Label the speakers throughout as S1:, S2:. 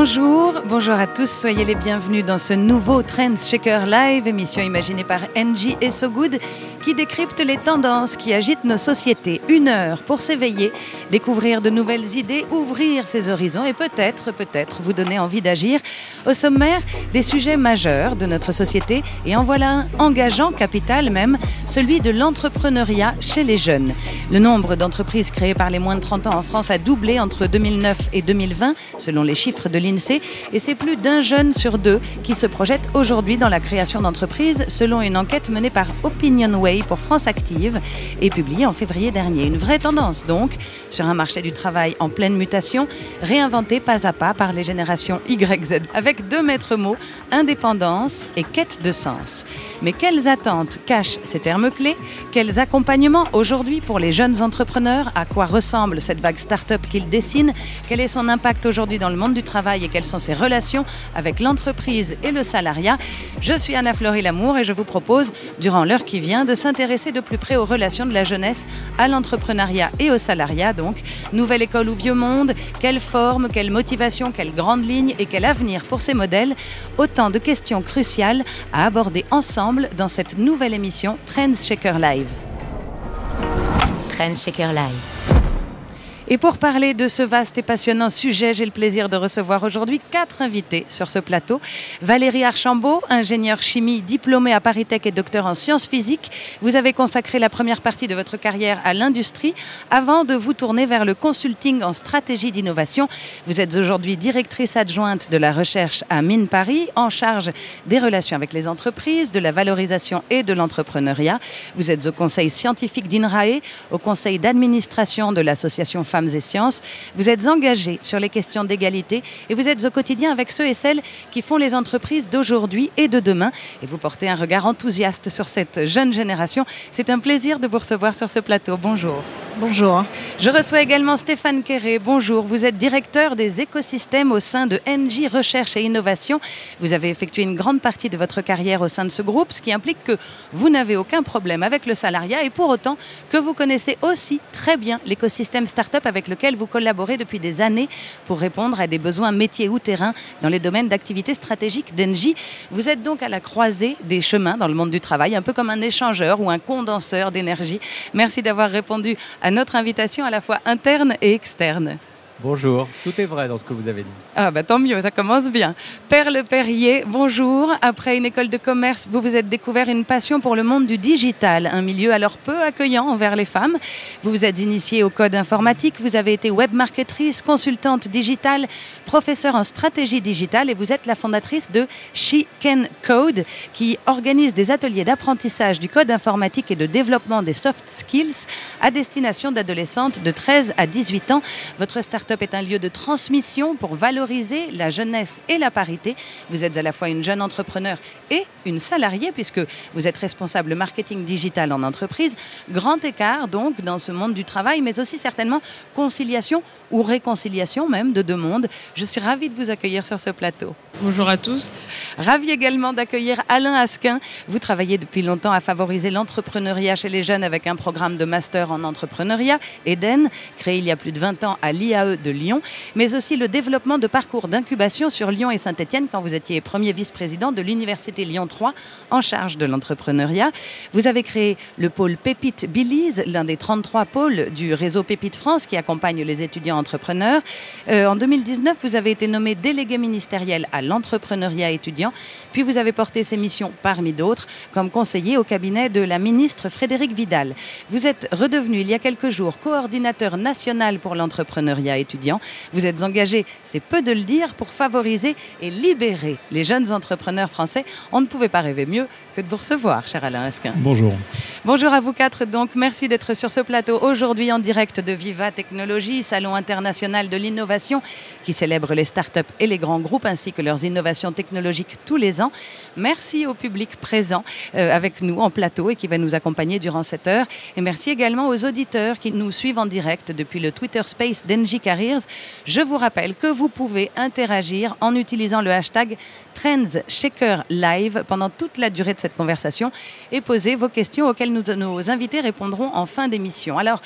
S1: Bonjour, à tous, soyez les bienvenus dans ce nouveau Trends Shaker Live, émission imaginée par NG et So Good, qui décrypte les tendances qui agitent nos sociétés. Une heure pour s'éveiller, découvrir de nouvelles idées, ouvrir ses horizons et peut-être, peut-être vous donner envie d'agir. Au sommaire, des sujets majeurs de notre société et en voilà un engageant, capital même, celui de l'entrepreneuriat chez les jeunes. Le nombre d'entreprises créées par les moins de 30 ans en France a doublé entre 2009 et 2020, selon les chiffres de l'INSEE, et c'est plus d'un jeune sur deux qui se projette aujourd'hui dans la création d'entreprises, selon une enquête menée par Opinionway pour France Active et publiée en février dernier. Une vraie tendance donc un marché du travail en pleine mutation, réinventé pas à pas par les générations YZ, avec deux maîtres mots, indépendance et quête de sens. Mais quelles attentes cachent ces termes clés? Quels accompagnements aujourd'hui pour les jeunes entrepreneurs? À quoi ressemble cette vague start-up qu'ils dessinent? Quel est son impact aujourd'hui dans le monde du travail et quelles sont ses relations avec l'entreprise et le salariat? Je suis Anna Fleury Lamour et je vous propose, durant l'heure qui vient, de s'intéresser de plus près aux relations de la jeunesse à l'entrepreneuriat et au salariat. Nouvelle école ou vieux monde Quelle forme Quelle motivation Quelle grande ligne Et quel avenir pour ces modèles? Autant de questions cruciales à aborder ensemble dans cette nouvelle émission Trends Shaker Live.
S2: Trends Shaker Live.
S1: Et pour parler de ce vaste et passionnant sujet, j'ai le plaisir de recevoir aujourd'hui quatre invités sur ce plateau. Valérie Archambault, ingénieure chimie diplômée à Paris Tech et docteur en sciences physiques. Vous avez consacré la première partie de votre carrière à l'industrie avant de vous tourner vers le consulting en stratégie d'innovation. Vous êtes aujourd'hui directrice adjointe de la recherche à Mine Paris, en charge des relations avec les entreprises, de la valorisation et de l'entrepreneuriat. Vous êtes au conseil scientifique d'INRAE, au conseil d'administration de l'association Femmes et Sciences. Vous êtes engagé sur les questions d'égalité et vous êtes au quotidien avec ceux et celles qui font les entreprises d'aujourd'hui et de demain. Et vous portez un regard enthousiaste sur cette jeune génération. C'est un plaisir de vous recevoir sur ce plateau. Bonjour.
S3: Bonjour.
S1: Je reçois également Stéphane Quéré. Bonjour. Vous êtes directeur des écosystèmes au sein de NJ Recherche et Innovation. Vous avez effectué une grande partie de votre carrière au sein de ce groupe, ce qui implique que vous n'avez aucun problème avec le salariat et pour autant que vous connaissez aussi très bien l'écosystème start-up avec lequel vous collaborez depuis des années pour répondre à des besoins métiers ou terrain dans les domaines d'activité stratégique d'Engie. Vous êtes donc à la croisée des chemins dans le monde du travail, un peu comme un échangeur ou un condenseur d'énergie. Merci d'avoir répondu à notre invitation à la fois interne et externe.
S4: Bonjour, tout est vrai dans ce que vous avez dit.
S1: Ah bah tant mieux, ça commence bien. Perle Perrier, bonjour. Après une école de commerce, vous vous êtes découvert une passion pour le monde du digital, un milieu alors peu accueillant envers les femmes. Vous vous êtes initiée au code informatique, vous avez été webmarketrice, consultante digitale, professeure en stratégie digitale et vous êtes la fondatrice de She Can Code qui organise des ateliers d'apprentissage du code informatique et de développement des soft skills à destination d'adolescentes de 13 à 18 ans. Votre start est un lieu de transmission pour valoriser la jeunesse et la parité. Vous êtes à la fois une jeune entrepreneur et une salariée puisque vous êtes responsable marketing digital en entreprise. Grand écart donc dans ce monde du travail, mais aussi certainement conciliation ou réconciliation même de deux mondes. Je suis ravie de vous accueillir sur ce plateau.
S3: Bonjour à tous.
S1: Ravi également d'accueillir Alain Asquin. Vous travaillez depuis longtemps à favoriser l'entrepreneuriat chez les jeunes avec un programme de master en entrepreneuriat, Eden, créé il y a plus de 20 ans à l'IAE de Lyon, mais aussi le développement de parcours d'incubation sur Lyon et Saint-Etienne quand vous étiez premier vice-président de l'Université Lyon 3 en charge de l'entrepreneuriat. Vous avez créé le pôle Pépite Billy's, l'un des 33 pôles du réseau Pépite France qui accompagne les étudiants entrepreneurs. Euh, en 2019, vous avez été nommé délégué ministériel à l'entrepreneuriat étudiant, puis vous avez porté ces missions parmi d'autres comme conseiller au cabinet de la ministre Frédérique Vidal. Vous êtes redevenu il y a quelques jours coordinateur national pour l'entrepreneuriat étudiant. Vous êtes engagé, c'est peu de le dire, pour favoriser et libérer les jeunes entrepreneurs français. On ne pouvait pas rêver mieux que de vous recevoir, cher Alain Esquin.
S5: Bonjour.
S1: Bonjour à vous quatre, donc merci d'être sur ce plateau aujourd'hui en direct de Viva Technologies, salon international de l'innovation qui célèbre les startups et les grands groupes ainsi que leurs innovations technologiques tous les ans. Merci au public présent euh, avec nous en plateau et qui va nous accompagner durant cette heure. Et merci également aux auditeurs qui nous suivent en direct depuis le Twitter Space d'Engie Careers. Je vous rappelle que vous pouvez interagir en utilisant le hashtag Trends Shaker Live pendant toute la durée de cette conversation et poser vos questions auxquelles nos invités répondront en fin d'émission. Alors,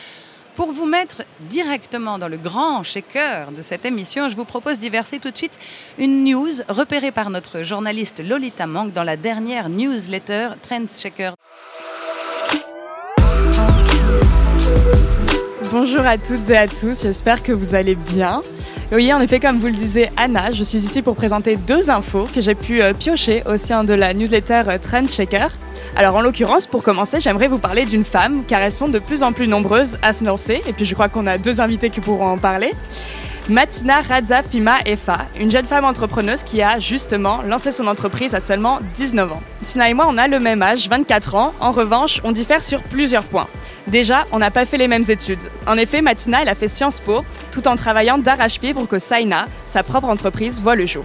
S1: Pour vous mettre directement dans le grand shaker de cette émission, je vous propose d'y verser tout de suite une news repérée par notre journaliste Lolita Mank dans la dernière newsletter Trends Shaker.
S2: Bonjour à toutes et à tous, j'espère que vous allez bien. Oui, en effet, comme vous le disiez, Anna, je suis ici pour présenter deux infos que j'ai pu euh, piocher au sein de la newsletter euh, Trend Shaker. Alors en l'occurrence, pour commencer, j'aimerais vous parler d'une femme, car elles sont de plus en plus nombreuses à se lancer, et puis je crois qu'on a deux invités qui pourront en parler. Matina Raza Fima Efa, une jeune femme entrepreneuse qui a justement lancé son entreprise à seulement 19 ans. Tina et moi, on a le même âge, 24 ans. En revanche, on diffère sur plusieurs points. Déjà, on n'a pas fait les mêmes études. En effet, Matina, elle a fait Sciences Po, tout en travaillant d'arrache-pied pour que Saina, sa propre entreprise, voit le jour.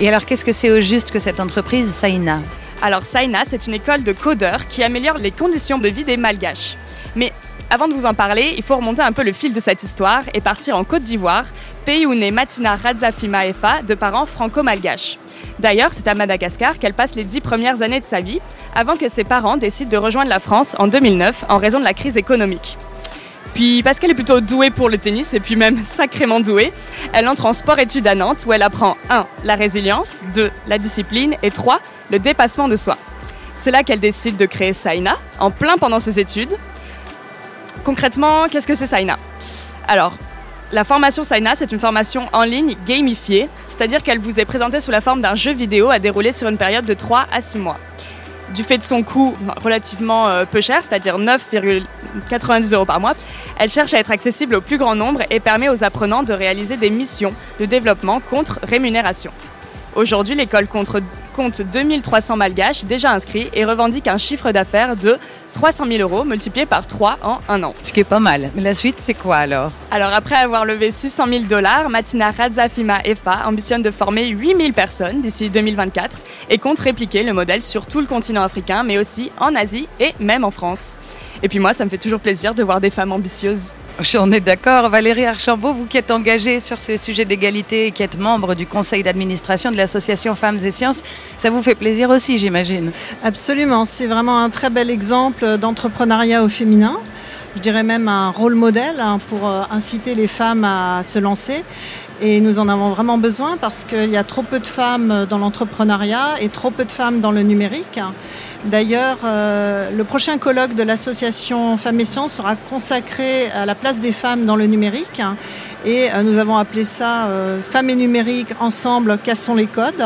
S1: Et alors, qu'est-ce que c'est au juste que cette entreprise, Saina
S2: Alors, Saina, c'est une école de codeurs qui améliore les conditions de vie des malgaches. Mais avant de vous en parler, il faut remonter un peu le fil de cette histoire et partir en Côte d'Ivoire, pays où naît Matina Radzafima Efa, de parents franco-malgaches. D'ailleurs, c'est à Madagascar qu'elle passe les dix premières années de sa vie, avant que ses parents décident de rejoindre la France en 2009 en raison de la crise économique. Puis, parce qu'elle est plutôt douée pour le tennis, et puis même sacrément douée, elle entre en sport-études à Nantes où elle apprend 1. la résilience, 2. la discipline et 3. Le dépassement de soi. C'est là qu'elle décide de créer Saina, en plein pendant ses études, Concrètement, qu'est-ce que c'est Saina? Alors, la formation Saina, c'est une formation en ligne gamifiée, c'est-à-dire qu'elle vous est présentée sous la forme d'un jeu vidéo à dérouler sur une période de 3 à 6 mois. Du fait de son coût relativement euh, peu cher, c'est-à-dire 9,90 euros par mois, elle cherche à être accessible au plus grand nombre et permet aux apprenants de réaliser des missions de développement contre rémunération. Aujourd'hui, l'école compte 2300 malgaches déjà inscrits et revendique un chiffre d'affaires de 300 000 euros multiplié par 3 en un an.
S1: Ce qui est pas mal. Mais la suite, c'est quoi alors?
S2: Alors, après avoir levé 600 000 dollars, Matina Radzafima EFA ambitionne de former 8000 personnes d'ici 2024 et compte répliquer le modèle sur tout le continent africain, mais aussi en Asie et même en France. Et puis moi, ça me fait toujours plaisir de voir des femmes ambitieuses.
S1: On est d'accord. Valérie Archambault, vous qui êtes engagée sur ces sujets d'égalité et qui êtes membre du conseil d'administration de l'association Femmes et Sciences, ça vous fait plaisir aussi, j'imagine
S3: Absolument. C'est vraiment un très bel exemple d'entrepreneuriat au féminin. Je dirais même un rôle modèle hein, pour euh, inciter les femmes à se lancer. Et nous en avons vraiment besoin parce qu'il y a trop peu de femmes dans l'entrepreneuriat et trop peu de femmes dans le numérique. D'ailleurs, euh, le prochain colloque de l'association Femmes et Sciences sera consacré à la place des femmes dans le numérique. Et euh, nous avons appelé ça euh, Femmes et numérique ensemble, cassons les codes.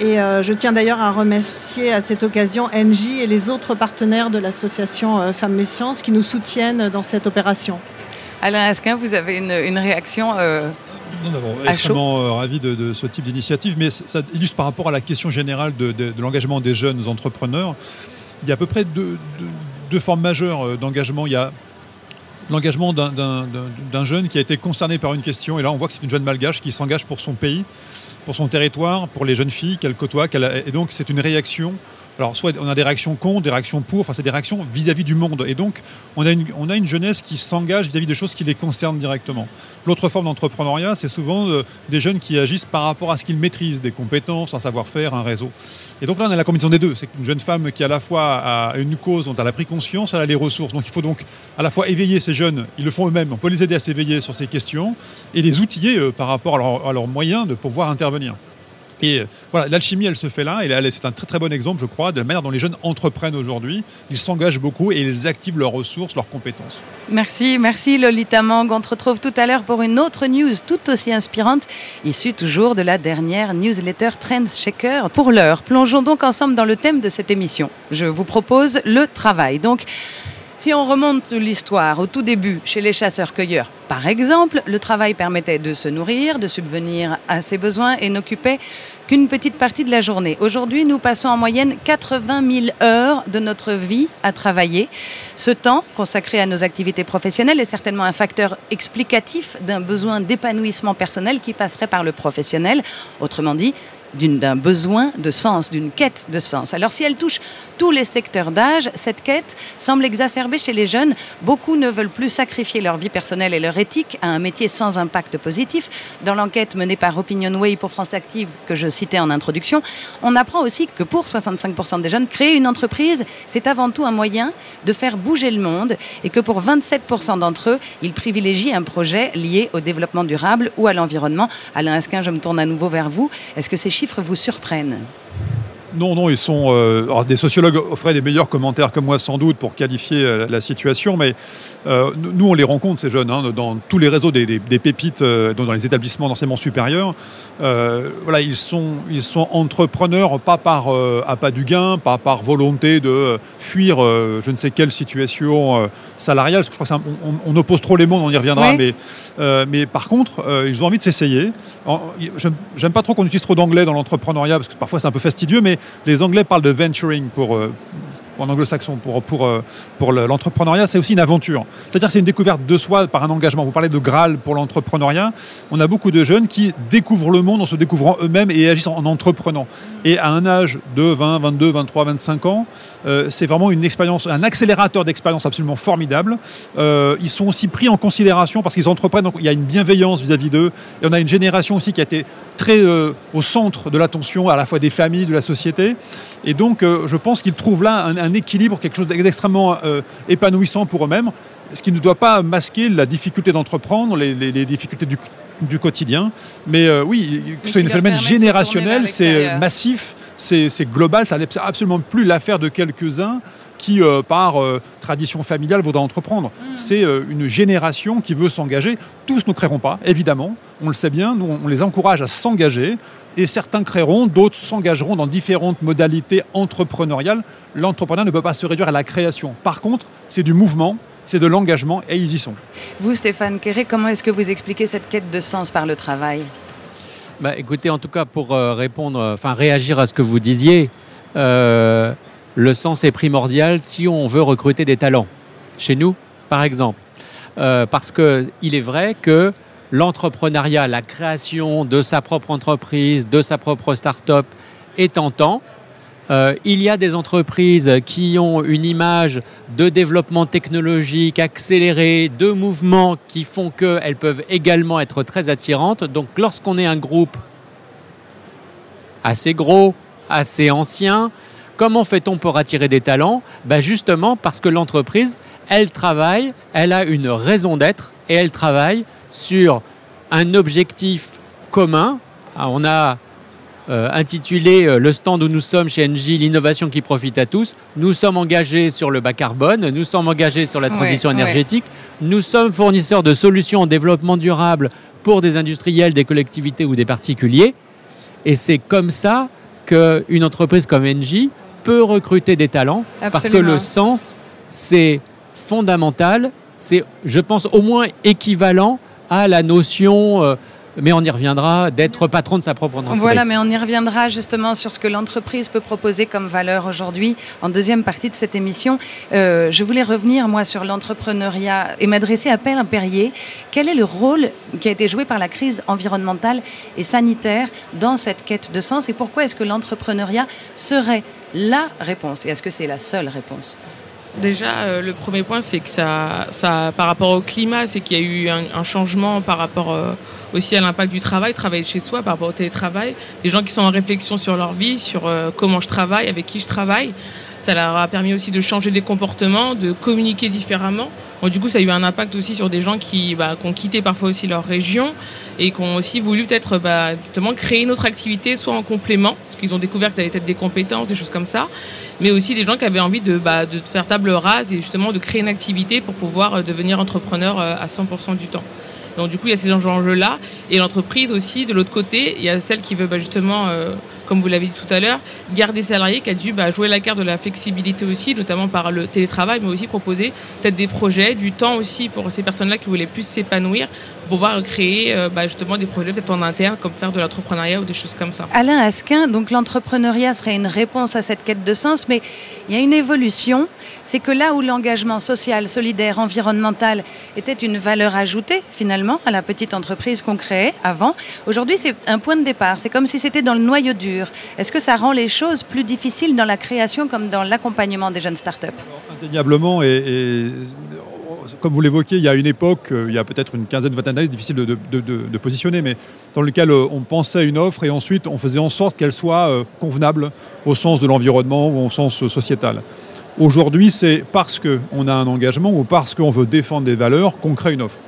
S3: Et je tiens d'ailleurs à remercier à cette occasion NJ et les autres partenaires de l'association Femmes et Sciences qui nous soutiennent dans cette opération.
S1: Alain Asquin, vous avez une, réaction
S5: nous sommes extrêmement euh, ravis de, ce type d'initiative, mais ça illustre par rapport à la question générale de, l'engagement des jeunes entrepreneurs. Il y a à peu près deux, formes majeures euh, d'engagement. Il y a l'engagement d'un jeune qui a été concerné par une question, et là on voit que c'est une jeune malgache qui s'engage pour son pays, pour son territoire, pour les jeunes filles qu'elle côtoie, et donc c'est une réaction alors, soit on a des réactions contre, des réactions pour, enfin, c'est des réactions vis-à-vis du monde. Et donc, on a une, on a une jeunesse qui s'engage vis-à-vis des choses qui les concernent directement. L'autre forme d'entrepreneuriat, c'est souvent euh, des jeunes qui agissent par rapport à ce qu'ils maîtrisent, des compétences, un savoir-faire, un réseau. Et donc là, on a la combinaison des deux. C'est une jeune femme qui, à la fois, a une cause dont elle a pris conscience, elle a les ressources. Donc, il faut donc à la fois éveiller ces jeunes, ils le font eux-mêmes, on peut les aider à s'éveiller sur ces questions et les outiller par rapport à leurs moyens de pouvoir intervenir. Et euh, voilà, l'alchimie, elle se fait là, et c'est un très très bon exemple, je crois, de la manière dont les jeunes entreprennent aujourd'hui. Ils s'engagent beaucoup et ils activent leurs ressources, leurs compétences.
S1: Merci, merci Lolita Mang. On te retrouve tout à l'heure pour une autre news tout aussi inspirante, issue toujours de la dernière newsletter Trends Shaker. Pour l'heure, plongeons donc ensemble dans le thème de cette émission. Je vous propose le travail. Donc, si on remonte l'histoire au tout début, chez les chasseurs-cueilleurs, par exemple, le travail permettait de se nourrir, de subvenir à ses besoins et n'occupait qu'une petite partie de la journée. Aujourd'hui, nous passons en moyenne 80 000 heures de notre vie à travailler. Ce temps consacré à nos activités professionnelles est certainement un facteur explicatif d'un besoin d'épanouissement personnel qui passerait par le professionnel. Autrement dit, d'un besoin de sens, d'une quête de sens. Alors si elle touche tous les secteurs d'âge, cette quête semble exacerbée chez les jeunes. Beaucoup ne veulent plus sacrifier leur vie personnelle et leur éthique à un métier sans impact positif. Dans l'enquête menée par Opinionway pour France Active que je citais en introduction, on apprend aussi que pour 65% des jeunes, créer une entreprise, c'est avant tout un moyen de faire bouger le monde et que pour 27% d'entre eux, ils privilégient un projet lié au développement durable ou à l'environnement. Alain Asquin, je me tourne à nouveau vers vous. Est-ce que ces chiffres vous surprennent
S5: non, non, ils sont. Euh, alors des sociologues offraient des meilleurs commentaires que moi sans doute pour qualifier euh, la situation, mais euh, nous, on les rencontre, ces jeunes, hein, dans tous les réseaux des, pépites, euh, dans les établissements d'enseignement supérieur. Euh, voilà, ils sont, ils sont entrepreneurs, pas par pas du gain, pas par volonté de fuir je ne sais quelle situation salariale, parce que je crois qu'on on, oppose trop les mondes, on y reviendra, mais, mais par contre, ils ont envie de s'essayer. J'aime pas trop qu'on utilise trop d'anglais dans l'entrepreneuriat, parce que parfois c'est un peu fastidieux, mais les Anglais parlent de venturing pour en anglo-saxon pour, euh, l'entrepreneuriat, c'est aussi une aventure. C'est-à-dire c'est une découverte de soi par un engagement. Vous parlez de Graal pour l'entrepreneuriat. On a beaucoup de jeunes qui découvrent le monde en se découvrant eux-mêmes et agissent en entreprenant. Et à un âge de 20, 22, 23, 25 ans, c'est vraiment une expérience, un accélérateur d'expérience absolument formidable. Euh, ils sont aussi pris en considération parce qu'ils entreprennent. Donc il y a une bienveillance vis-à-vis d'eux. Et on a une génération aussi qui a été très au centre de l'attention à la fois des familles, de la société. Et donc, je pense qu'ils trouvent là un, un équilibre, quelque chose d'extrêmement euh, épanouissant pour eux-mêmes, ce qui ne doit pas masquer la difficulté d'entreprendre, les, difficultés du, quotidien. Mais euh, oui, que ce soit un phénomène générationnel, c'est massif, c'est global, ça n'est absolument plus l'affaire de quelques-uns qui, euh, par tradition familiale, voudraient entreprendre. Mm. C'est une génération qui veut s'engager. Tous ne créeront pas, évidemment, on le sait bien, nous on les encourage à s'engager, et certains créeront, d'autres s'engageront dans différentes modalités entrepreneuriales. L'entrepreneur ne peut pas se réduire à la création. Par contre, c'est du mouvement, c'est de l'engagement et ils y sont.
S1: Vous, Stéphane Kéré, comment est-ce que vous expliquez cette quête de sens par le travail?
S4: Bah, Écoutez, en tout cas, pour euh, répondre, euh, enfin réagir à ce que vous disiez, euh, le sens est primordial si on veut recruter des talents. Chez nous, par exemple. parce qu'il est vrai que l'entrepreneuriat, la création de sa propre entreprise, de sa propre start-up est tentant. Euh, il y a des entreprises qui ont une image de développement technologique accéléré, de mouvements qui font qu'elles peuvent également être très attirantes. Donc lorsqu'on est un groupe assez gros, assez ancien, comment fait-on pour attirer des talents? Ben Justement parce que l'entreprise, elle travaille, elle a une raison d'être et elle travaille sur un objectif commun. Ah, on a euh, intitulé euh, le stand où nous sommes chez Engie, l'innovation qui profite à tous. Nous sommes engagés sur le bas carbone, nous sommes engagés sur la transition énergétique, nous sommes fournisseurs de solutions en développement durable pour des industriels, des collectivités ou des particuliers. Et c'est comme ça qu'une entreprise comme Engie peut recruter des talents, parce que le sens, c'est fondamental, c'est, je pense, au moins équivalent à la notion, euh, mais on y reviendra, d'être patron de sa propre entreprise.
S1: Voilà, mais on y reviendra justement sur ce que l'entreprise peut proposer comme valeur aujourd'hui en deuxième partie de cette émission. Euh, je voulais revenir, moi, sur l'entrepreneuriat et m'adresser à Père Perrier. Quel est le rôle qui a été joué par la crise environnementale et sanitaire dans cette quête de sens et pourquoi est-ce que l'entrepreneuriat serait la réponse? Et est-ce que c'est la seule réponse?
S6: Déjà, euh, le premier point, c'est que ça, ça, par rapport au climat, c'est qu'il y a eu un, changement par rapport euh, aussi à l'impact du travail, travailler chez soi, par rapport au télétravail. Des gens qui sont en réflexion sur leur vie, sur euh, comment je travaille, avec qui je travaille. Ça leur a permis aussi de changer des comportements, de communiquer différemment. Bon, du coup, ça a eu un impact aussi sur des gens qui, bah, qui ont quitté parfois aussi leur région et qui ont aussi voulu peut-être bah, justement créer une autre activité, soit en complément, qu'ils ont découvert qu'ils avaient peut-être des compétences, des choses comme ça, mais aussi des gens qui avaient envie de, bah, faire table rase et justement de créer une activité pour pouvoir euh, devenir entrepreneur euh, à 100% du temps. Donc du coup, il y a ces enjeux-là. Et l'entreprise aussi, de l'autre côté, il y a celle qui veut bah, justement euh, comme vous l'avez dit tout à l'heure, garder salariés qui a dû bah, jouer la carte de la flexibilité aussi, notamment par le télétravail, mais aussi proposer peut-être des projets, du temps aussi pour ces personnes-là qui voulaient plus s'épanouir, pouvoir créer bah, justement des projets peut-être en interne, comme faire de l'entrepreneuriat ou des choses comme ça.
S1: Alain Asquin, donc l'entrepreneuriat serait une réponse à cette quête de sens, mais il y a une évolution. C'est que là où l'engagement social, solidaire, environnemental était une valeur ajoutée finalement à la petite entreprise qu'on créait avant, aujourd'hui c'est un point de départ. C'est comme si c'était dans le noyau dur. Est-ce que ça rend les choses plus difficiles dans la création comme dans l'accompagnement des jeunes startups?
S5: Indéniablement, et, comme vous l'évoquez, il y a une époque, euh, il y a peut-être une quinzaine, vingtaine d'années, difficile de, positionner, mais dans lequel euh, on pensait une offre et ensuite on faisait en sorte qu'elle soit euh, convenable au sens de l'environnement ou au sens sociétal. Aujourd'hui, c'est parce qu'on a un engagement ou parce qu'on veut défendre des valeurs qu'on crée une offre.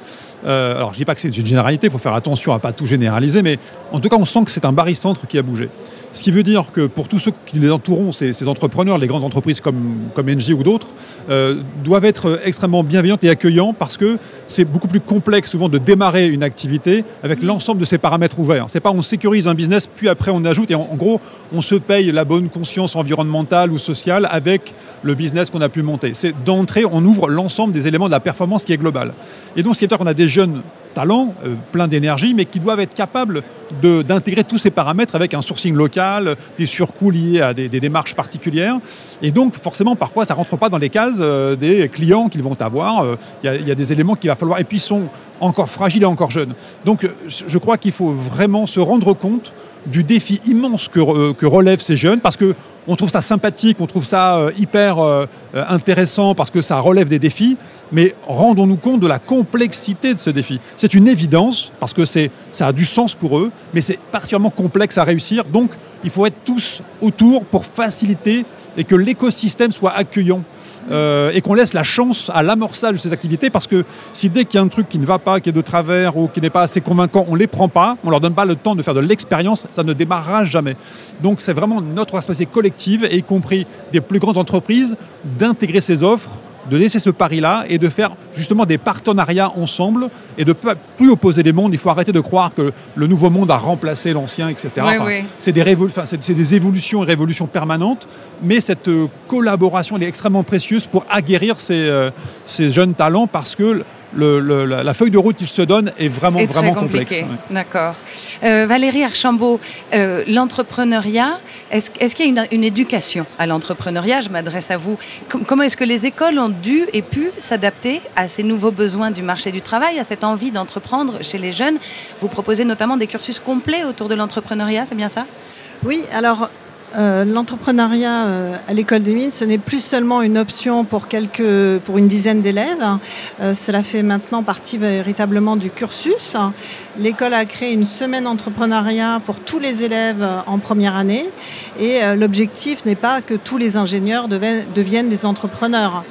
S5: Alors, je ne dis pas que c'est une généralité, il faut faire attention à ne pas tout généraliser, mais en tout cas, on sent que c'est un barycentre qui a bougé. Ce qui veut dire que pour tous ceux qui les entourent, ces, entrepreneurs, les grandes entreprises comme, comme NG ou d'autres, euh, doivent être extrêmement bienveillantes et accueillants parce que c'est beaucoup plus complexe souvent de démarrer une activité avec l'ensemble de ces paramètres ouverts. C'est pas on sécurise un business puis après on ajoute et en, gros on se paye la bonne conscience environnementale ou sociale avec le business qu'on a pu monter. C'est d'entrée on ouvre l'ensemble des éléments de la performance qui est globale. Et donc ce qui veut dire qu'on a des jeunes talents, euh, plein d'énergie, mais qui doivent être capables d'intégrer tous ces paramètres avec un sourcing local, des surcoûts liés à des, démarches particulières. Et donc, forcément, parfois, ça ne rentre pas dans les cases euh, des clients qu'ils vont avoir. Euh, il y, a des éléments qu'il va falloir. Et puis, ils sont encore fragiles et encore jeunes. Donc, je crois qu'il faut vraiment se rendre compte du défi immense que, relèvent ces jeunes, parce que on trouve ça sympathique, on trouve ça hyper intéressant parce que ça relève des défis, mais rendons-nous compte de la complexité de ce défi. C'est une évidence, parce que ça a du sens pour eux, mais c'est particulièrement complexe à réussir. Donc, il faut être tous autour pour faciliter et que l'écosystème soit accueillant. Euh, et qu'on laisse la chance à l'amorçage de ces activités parce que si dès qu'il y a un truc qui ne va pas, qui est de travers ou qui n'est pas assez convaincant, on ne les prend pas, on ne leur donne pas le temps de faire de l'expérience, ça ne démarrera jamais. Donc c'est vraiment notre responsabilité collective, y compris des plus grandes entreprises, d'intégrer ces offres de laisser ce pari-là et de faire justement des partenariats ensemble et de ne plus opposer les mondes. Il faut arrêter de croire que le nouveau monde a remplacé l'ancien, etc. C'est des, des, évolutions et révolutions permanentes, mais cette euh, collaboration elle est extrêmement précieuse pour aguerrir ces, euh, ces jeunes talents parce que la, feuille de route qu'il se donne est vraiment, vraiment complexe.
S1: D'accord. Euh, Valérie Archambault, euh, l'entrepreneuriat, est-ce qu'il y a une, éducation à l'entrepreneuriat? Je m'adresse à vous. comment est-ce que les écoles ont dû et pu s'adapter à ces nouveaux besoins du marché du travail, à cette envie d'entreprendre chez les jeunes? Vous proposez notamment des cursus complets autour de l'entrepreneuriat, c'est bien ça?
S3: Oui, alors euh, l'entrepreneuriat euh, à l'école des mines, ce n'est plus seulement une option pour, une dizaine d'élèves. Euh, cela fait maintenant partie véritablement du cursus. L'école a créé une semaine entrepreneuriat pour tous les élèves en première année. Et l'objectif n'est pas que tous les ingénieurs deviennent des entrepreneurs.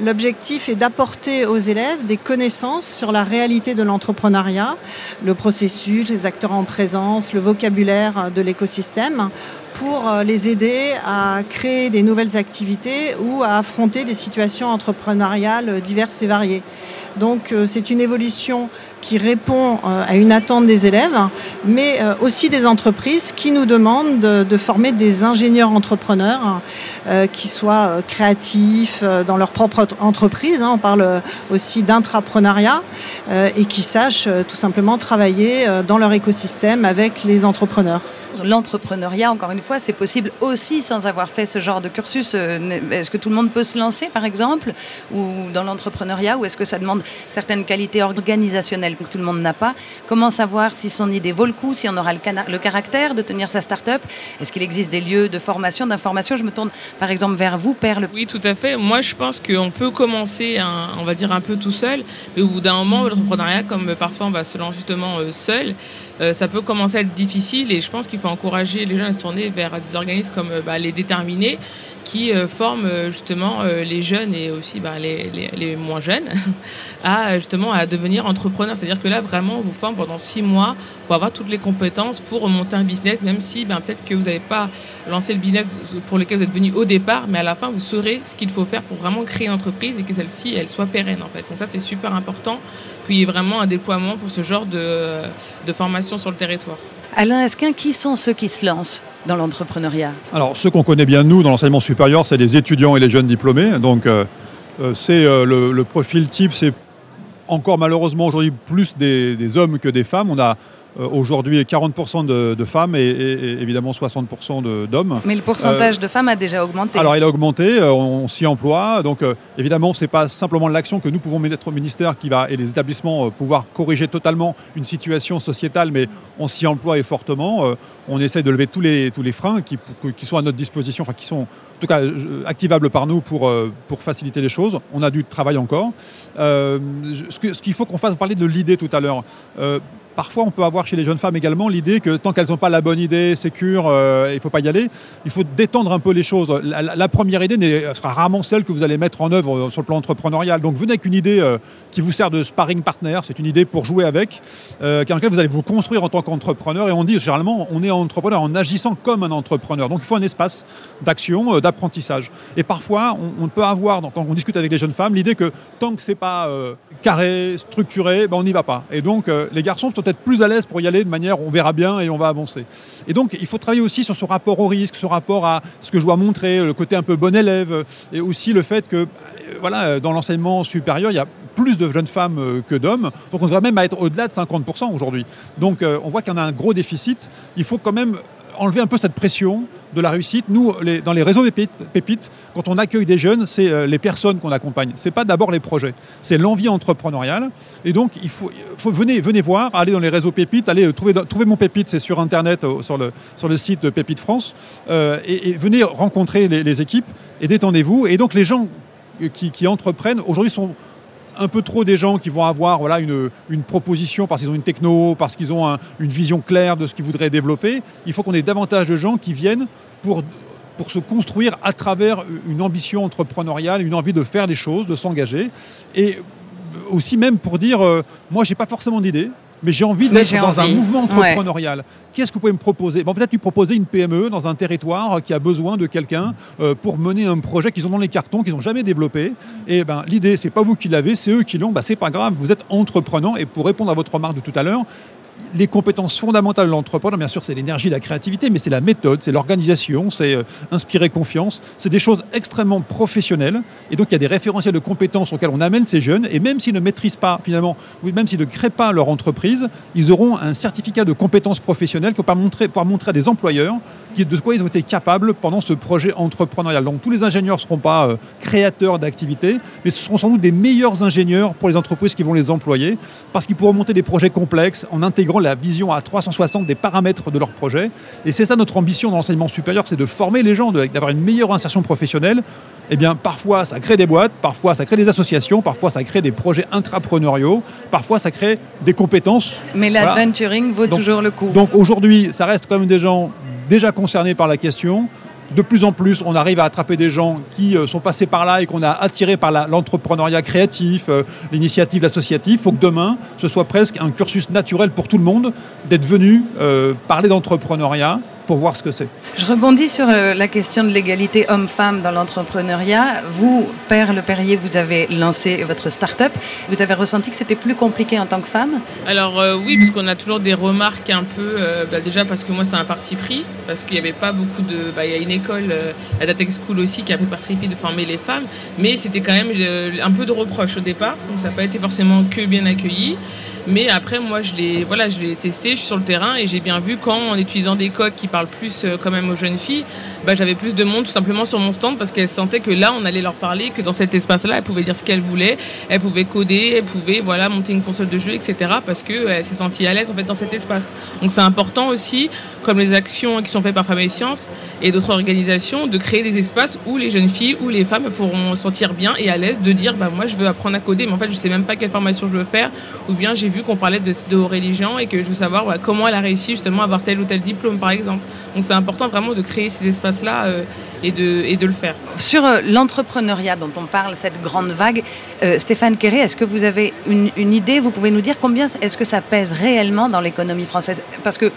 S3: L'objectif est d'apporter aux élèves des connaissances sur la réalité de l'entrepreneuriat, le processus, les acteurs en présence, le vocabulaire de l'écosystème pour euh, les aider à créer des nouvelles activités ou à affronter des situations entrepreneuriales diverses et variées. Donc euh, c'est une évolution qui répond euh, à une attente des élèves, mais aussi des entreprises qui nous demandent de, former des ingénieurs entrepreneurs qui soient créatifs dans leur propre entreprise. Hein. on parle aussi d'intrapreneuriat et qui sachent tout simplement travailler dans leur écosystème avec les entrepreneurs
S1: l'entrepreneuriat, encore une fois, c'est possible aussi sans avoir fait ce genre de cursus. Euh, est-ce que tout le monde peut se lancer, par exemple, ou dans l'entrepreneuriat, ou est-ce que ça demande certaines qualités organisationnelles que tout le monde n'a pas? Comment savoir si son idée vaut le coup, si on aura le, caractère de tenir sa start-up? Est-ce qu'il existe des lieux de formation, d'information? Je me tourne, par exemple, vers vous, Perle.
S6: Oui, tout à fait. Moi, je pense qu'on peut commencer, on va dire, un peu tout seul, mais au bout d'un moment, l'entrepreneuriat, comme parfois on va se lancer justement euh, seul, euh, ça peut commencer à être difficile et je pense qu'il faut encourager les gens à se tourner vers des organismes comme euh, bah, les déterminés qui euh, forment justement les jeunes et aussi bah, les, moins jeunes à justement à devenir entrepreneurs. C'est-à-dire que là vraiment on vous forme pendant six mois pour avoir toutes les compétences pour monter un business, même si ben, peut-être que vous n'avez pas lancé le business pour lequel vous êtes venu au départ, mais à la fin vous saurez ce qu'il faut faire pour vraiment créer une entreprise et que celle-ci elle soit pérenne en fait. Donc ça c'est super important qu'il y ait vraiment un déploiement pour ce genre de, de formation sur le territoire.
S1: Alain Esquin, qui sont ceux qui se lancent? Dans l'entrepreneuriat
S5: Alors, ceux qu'on connaît bien, nous, dans l'enseignement supérieur, c'est les étudiants et les jeunes diplômés. Donc, euh, euh, c'est euh, le, profil type, c'est encore malheureusement aujourd'hui plus des, des, hommes que des femmes. On a aujourd'hui 40% de, femmes et, évidemment 60% d'hommes.
S1: Mais le pourcentage euh, de femmes a déjà augmenté.
S5: Alors il a augmenté, euh, on, s'y emploie. Donc évidemment, ce n'est pas simplement l'action que nous pouvons mettre au ministère qui va, et les établissements pouvoir corriger totalement une situation sociétale, mais on s'y emploie et fortement. on essaye de lever tous les, tous les freins qui, qui sont à notre disposition, enfin qui sont en tout cas activables par nous pour, pour faciliter les choses. On a du travail encore. ce qu'il faut qu'on fasse, parler de l'idée tout à l'heure. Parfois, on peut avoir chez les jeunes femmes également l'idée que tant qu'elles n'ont pas la bonne idée, sécure, euh, il ne faut pas y aller. Il faut détendre un peu les choses. La, première idée sera rarement celle que vous allez mettre en œuvre sur le plan entrepreneurial. Donc venez avec une idée euh, qui vous sert de sparring partner. C'est une idée pour jouer avec, euh, dans laquelle vous allez vous construire en tant qu'entrepreneur. Et on dit généralement, on est entrepreneur en agissant comme un entrepreneur. Donc il faut un espace d'action, d'apprentissage. Et parfois, on, peut avoir, quand on discute avec les jeunes femmes, l'idée que tant que c'est pas carré, structuré, ben, on n'y va pas. Et donc les garçons sont être plus à l'aise pour y aller de manière on verra bien et on va avancer. Et donc il faut travailler aussi sur ce rapport au risque, ce rapport à ce que je dois montrer, le côté un peu bon élève, et aussi le fait que euh, voilà, dans l'enseignement supérieur, il y a plus de jeunes femmes euh, que d'hommes. Donc on devrait même être au-delà de 50% aujourd'hui. Donc euh, on voit qu'il y en a un gros déficit. Il faut quand même enlever un peu cette pression de la réussite. Nous, dans les réseaux pépites, pépites, quand on accueille des jeunes, c'est euh, les personnes qu'on accompagne. Ce n'est pas d'abord les projets, c'est l'envie entrepreneuriale. Et donc, il faut, venez, venez voir, allez dans les réseaux pépites, allez euh, trouver, trouver mon pépite, c'est sur Internet, sur le, sur le site de Pépite France, euh, et, venez rencontrer les, équipes et détendez-vous. Et donc, les gens qui entreprennent, aujourd'hui, sont un peu trop des gens qui vont avoir voilà, une, proposition parce qu'ils ont une techno, parce qu'ils ont une vision claire de ce qu'ils voudraient développer. Il faut qu'on ait davantage de gens qui viennent pour, se construire à travers une ambition entrepreneuriale, une envie de faire des choses, de s'engager. Et aussi même pour dire, euh, moi, je n'ai pas forcément d'idée, mais j'ai envie d'être dans un mouvement entrepreneurial. Qu'est-ce que vous pouvez me proposer? Bon, Peut-être lui proposer une PME dans un territoire qui a besoin de quelqu'un euh, pour mener un projet qu'ils ont dans les cartons, qu'ils n'ont jamais développé. Et ben, l'idée, c'est pas vous qui l'avez, c'est eux qui l'ont. Ben, c'est pas grave, vous êtes entreprenant. Et pour répondre à votre remarque de tout à l'heure, les compétences fondamentales de l'entrepreneur, bien sûr, c'est l'énergie, la créativité, mais c'est la méthode, c'est l'organisation, c'est euh, inspirer confiance. C'est des choses extrêmement professionnelles. Et donc, il y a des référentiels de compétences auxquels on amène ces jeunes. Et même s'ils ne maîtrisent pas, finalement, ou même s'ils ne créent pas leur entreprise, ils auront un certificat de compétences professionnelles pour montrer, montrer à des employeurs de quoi ils ont été capables pendant ce projet entrepreneurial. Donc tous les ingénieurs ne seront pas euh, créateurs d'activités, mais ce seront sans doute des meilleurs ingénieurs pour les entreprises qui vont les employer, parce qu'ils pourront monter des projets complexes en intégrant la vision à 360 des paramètres de leur projet. Et c'est ça notre ambition dans l'enseignement supérieur, c'est de former les gens, d'avoir une meilleure insertion professionnelle. Eh bien, parfois, ça crée des boîtes, parfois, ça crée des associations, parfois, ça crée des projets intrapreneuriaux, parfois, ça crée des compétences.
S1: Mais l'adventuring vaut toujours le coup.
S5: Donc, aujourd'hui, ça reste quand même des gens déjà concernés par la question. De plus en plus, on arrive à attraper des gens qui euh, sont passés par là et qu'on a attirés par l'entrepreneuriat créatif, euh, l'initiative associative. Il faut que demain, ce soit presque un cursus naturel pour tout le monde d'être venu euh, parler d'entrepreneuriat pour voir ce que c'est.
S1: Je rebondis sur euh, la question de l'égalité homme-femme dans l'entrepreneuriat. Vous, Père Le Perrier, vous avez lancé votre start-up. Vous avez ressenti que c'était plus compliqué en tant que femme?
S6: Alors euh, oui, parce qu'on a toujours des remarques un peu, euh, bah, déjà parce que moi c'est un parti pris, parce qu'il n'y avait pas beaucoup de... Bah, il y a une école, la Data School aussi, qui a fait parti pris de former les femmes, mais c'était quand même un peu de reproche au départ, donc ça n'a pas été forcément que bien accueilli. Mais après, moi, je l'ai voilà, je testé, je suis sur le terrain et j'ai bien vu quand, en utilisant des codes qui parlent plus euh, quand même aux jeunes filles, bah, j'avais plus de monde tout simplement sur mon stand parce qu'elles sentaient que là, on allait leur parler, que dans cet espace-là, elles pouvaient dire ce qu'elles voulaient, elles pouvaient coder, elles pouvaient voilà, monter une console de jeu, etc. parce qu'elles s'est senties à l'aise en fait, dans cet espace. Donc c'est important aussi, comme les actions qui sont faites par Femmes et Sciences et d'autres organisations, de créer des espaces où les jeunes filles ou les femmes pourront sentir bien et à l'aise de dire bah, moi, je veux apprendre à coder, mais en fait, je sais même pas quelle formation je veux faire, ou bien j'ai vu qu'on parlait de, de religion et que je veux savoir comment elle a réussi justement à avoir tel ou tel diplôme, par exemple. Donc c'est important vraiment de créer ces espaces-là euh, et, de, et de le faire.
S1: Sur euh, l'entrepreneuriat dont on parle, cette grande vague, euh, Stéphane Quéré, est-ce que vous avez une, une idée? Vous pouvez nous dire combien est-ce que ça pèse réellement dans l'économie française? Parce que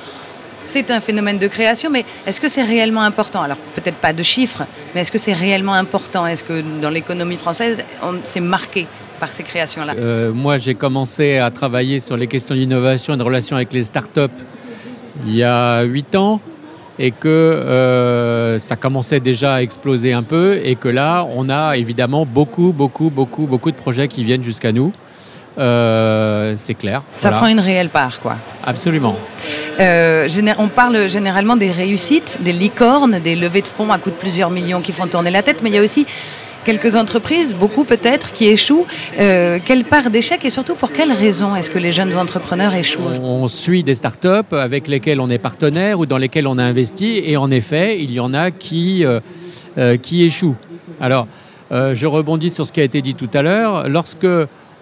S1: c'est un phénomène de création, mais est-ce que c'est réellement important? Alors peut-être pas de chiffres, mais est-ce que c'est réellement important? Est-ce que dans l'économie française, c'est marqué par ces créations-là?
S4: Euh, Moi, j'ai commencé à travailler sur les questions d'innovation et de relations avec les startups il y a huit ans et que euh, ça commençait déjà à exploser un peu et que là, on a évidemment beaucoup, beaucoup, beaucoup, beaucoup de projets qui viennent jusqu'à nous. c'est clair.
S1: Ça prend une réelle part, quoi.
S4: Absolument.
S1: on parle généralement des réussites, des licornes, des levées de fonds à coût de plusieurs millions qui font tourner la tête, mais il y a aussi quelques entreprises, beaucoup peut-être, qui échouent. Euh, quelle part d'échec et surtout pour quelles raisons est-ce que les jeunes entrepreneurs échouent?
S4: On suit des startups avec lesquelles on est partenaire ou dans lesquelles on a investi et en effet, il y en a qui, euh, euh, qui échouent. Alors, je rebondis sur ce qui a été dit tout à l'heure. Lorsque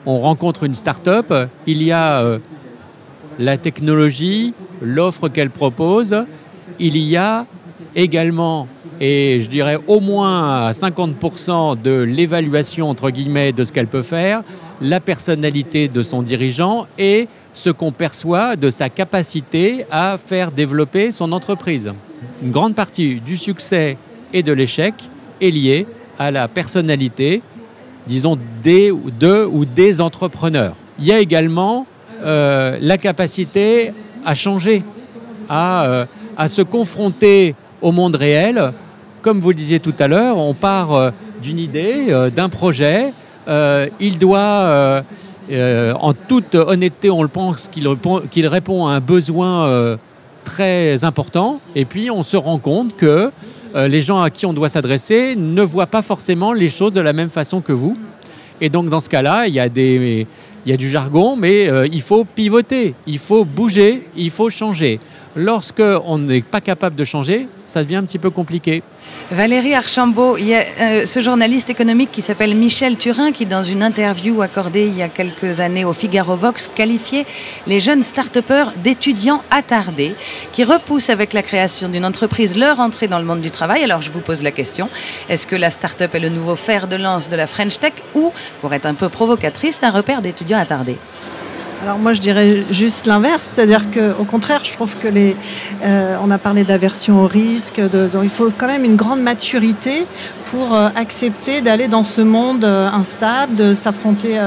S4: on rencontre une startup, il y a la technologie, l'offre qu'elle propose, il y a également et je dirais au moins 50% de l'évaluation entre guillemets de ce qu'elle peut faire, la personnalité de son dirigeant et ce qu'on perçoit de sa capacité à faire développer son entreprise. Une grande partie du succès et de l'échec est liée à la personnalité, disons, des, de ou des entrepreneurs. Il y a également euh, la capacité à changer, à, euh, à se confronter au monde réel comme vous le disiez tout à l'heure, on part euh, d'une idée, euh, d'un projet. Euh, il doit, en toute honnêteté, on le pense qu'il répond, répond à un besoin très important. Et puis, on se rend compte que les gens à qui on doit s'adresser ne voient pas forcément les choses de la même façon que vous. Et donc, dans ce cas-là, il y a des... Il y a du jargon, mais il faut pivoter, il faut bouger, il faut changer. Lorsque on n'est pas capable de changer, ça devient un petit peu compliqué.
S1: Valérie Archambault, il y a euh, ce journaliste économique qui s'appelle Michel Turin qui, dans une interview accordée il y a quelques années au Figaro Vox, qualifiait les jeunes start d'étudiants attardés qui repoussent avec la création d'une entreprise leur entrée dans le monde du travail. Alors je vous pose la question, est-ce que la start-up est le nouveau fer de lance de la French Tech ou, pour être un peu provocatrice, un repère d'étudiants attardés?
S3: Alors moi je dirais juste l'inverse, c'est-à-dire qu'au contraire je trouve que les, euh, on a parlé d'aversion au risque, de, il faut quand même une grande maturité pour euh, accepter d'aller dans ce monde euh, instable, de s'affronter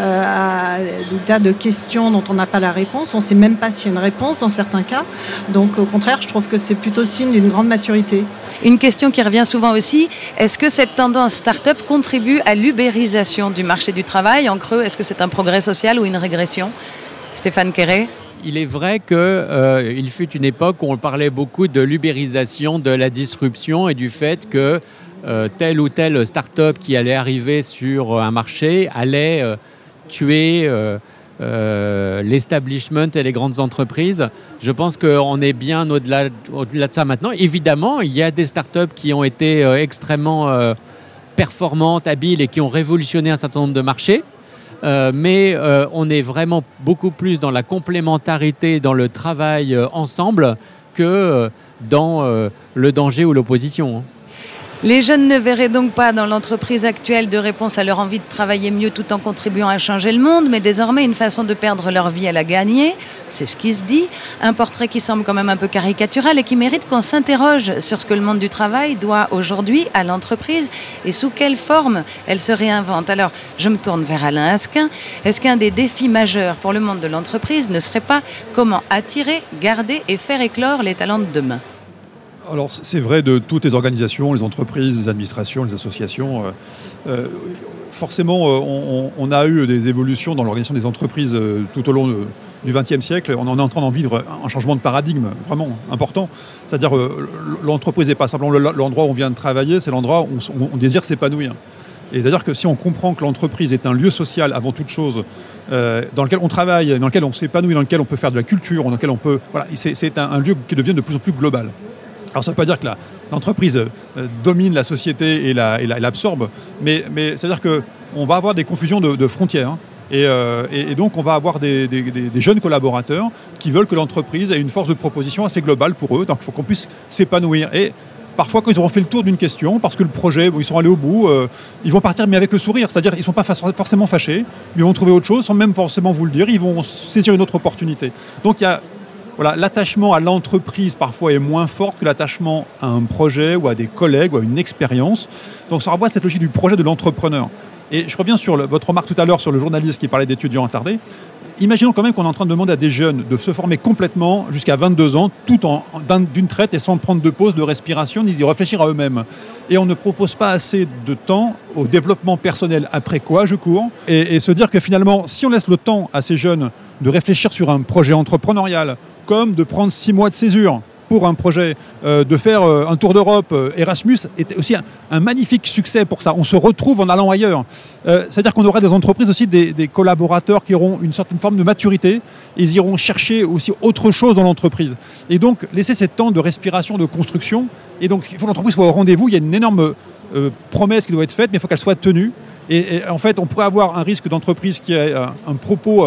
S3: à des tas de questions dont on n'a pas la réponse, on ne sait même pas s'il y a une réponse dans certains cas. Donc au contraire je trouve que c'est plutôt signe d'une grande maturité.
S1: Une question qui revient souvent aussi, est-ce que cette tendance start-up contribue à l'ubérisation du marché du travail En creux, est-ce que c'est un progrès social ou une régression? Stéphane Quéré
S4: il est vrai qu'il euh, fut une époque où on parlait beaucoup de l'ubérisation, de la disruption et du fait que euh, telle ou telle start-up qui allait arriver sur un marché allait euh, tuer euh, l'establishment et les grandes entreprises. Je pense qu'on est bien au-delà de ça maintenant. Évidemment, il y a des startups qui ont été euh, extrêmement euh, performantes, habiles et qui ont révolutionné un certain nombre de marchés. mais on est vraiment beaucoup plus dans la complémentarité, dans le travail ensemble que dans le danger ou l'opposition. Hein.
S1: Les jeunes ne verraient donc pas dans l'entreprise actuelle de réponse à leur envie de travailler mieux tout en contribuant à changer le monde, mais désormais une façon de perdre leur vie à la gagner. C'est ce qui se dit. Un portrait qui semble quand même un peu caricatural et qui mérite qu'on s'interroge sur ce que le monde du travail doit aujourd'hui à l'entreprise et sous quelle forme elle se réinvente. Alors, je me tourne vers Alain Asquin. Est-ce qu'un des défis majeurs pour le monde de l'entreprise ne serait pas comment attirer, garder et faire éclore les talents de demain?
S5: Alors c'est vrai de toutes les organisations, les entreprises, les administrations, les associations. Euh, euh, forcément, euh, on, a eu des évolutions dans l'organisation des entreprises tout au long du XXe siècle. On en est en train d'en vivre un changement de paradigme vraiment important. C'est-à-dire l'entreprise n'est pas simplement l'endroit où on vient de travailler, c'est l'endroit où on, désire s'épanouir. Et c'est-à-dire que si on comprend que l'entreprise est un lieu social avant toute chose, dans lequel on travaille, dans lequel on s'épanouit, dans lequel on peut faire de la culture, dans lequel on peut... Voilà, c'est un, un, lieu qui devient de plus en plus global. Alors ça ne veut pas dire que l'entreprise euh, domine la société et l'absorbe, mais, c'est-à-dire qu'on va avoir des confusions de, frontières. Hein. Euh, et, donc on va avoir des, jeunes collaborateurs qui veulent que l'entreprise ait une force de proposition assez globale pour eux, donc il faut qu'on puisse s'épanouir. Et parfois quand ils auront fait le tour d'une question, parce que le projet, ils sont allés au bout, euh, ils vont partir mais avec le sourire, c'est-à-dire ils ne sont pas forcément fâchés, mais ils vont trouver autre chose sans même forcément vous le dire, ils vont saisir une autre opportunité. Donc il y a voilà, l'attachement à l'entreprise parfois est moins fort que l'attachement à un projet ou à des collègues ou à une expérience. Donc ça renvoie à cette logique du projet de l'entrepreneur. Et je reviens sur votre remarque tout à l'heure sur le journaliste qui parlait d'étudiants attardés. imaginons quand même qu'on est en train de demander à des jeunes de se former complètement jusqu'à 22 ans, tout en d'une traite et sans prendre de pause, de respiration, ni y réfléchir à eux-mêmes. Et on ne propose pas assez de temps au développement personnel après quoi je cours, et se dire que finalement, si on laisse le temps à ces jeunes de réfléchir sur un projet entrepreneurial, comme de prendre six mois de césure, pour un projet, euh, de faire euh, un tour d'Europe, euh, Erasmus était aussi un, magnifique succès pour ça. On se retrouve en allant ailleurs. C'est-à-dire qu'on aura des entreprises aussi, des, collaborateurs qui auront une certaine forme de maturité. ils iront chercher aussi autre chose dans l'entreprise. Et donc, laisser ce temps de respiration, de construction. Et donc, il faut que l'entreprise soit au rendez-vous. Il y a une énorme promesse qui doit être faite, mais il faut qu'elle soit tenue. Et, en fait, on pourrait avoir un risque d'entreprise qui ait un, propos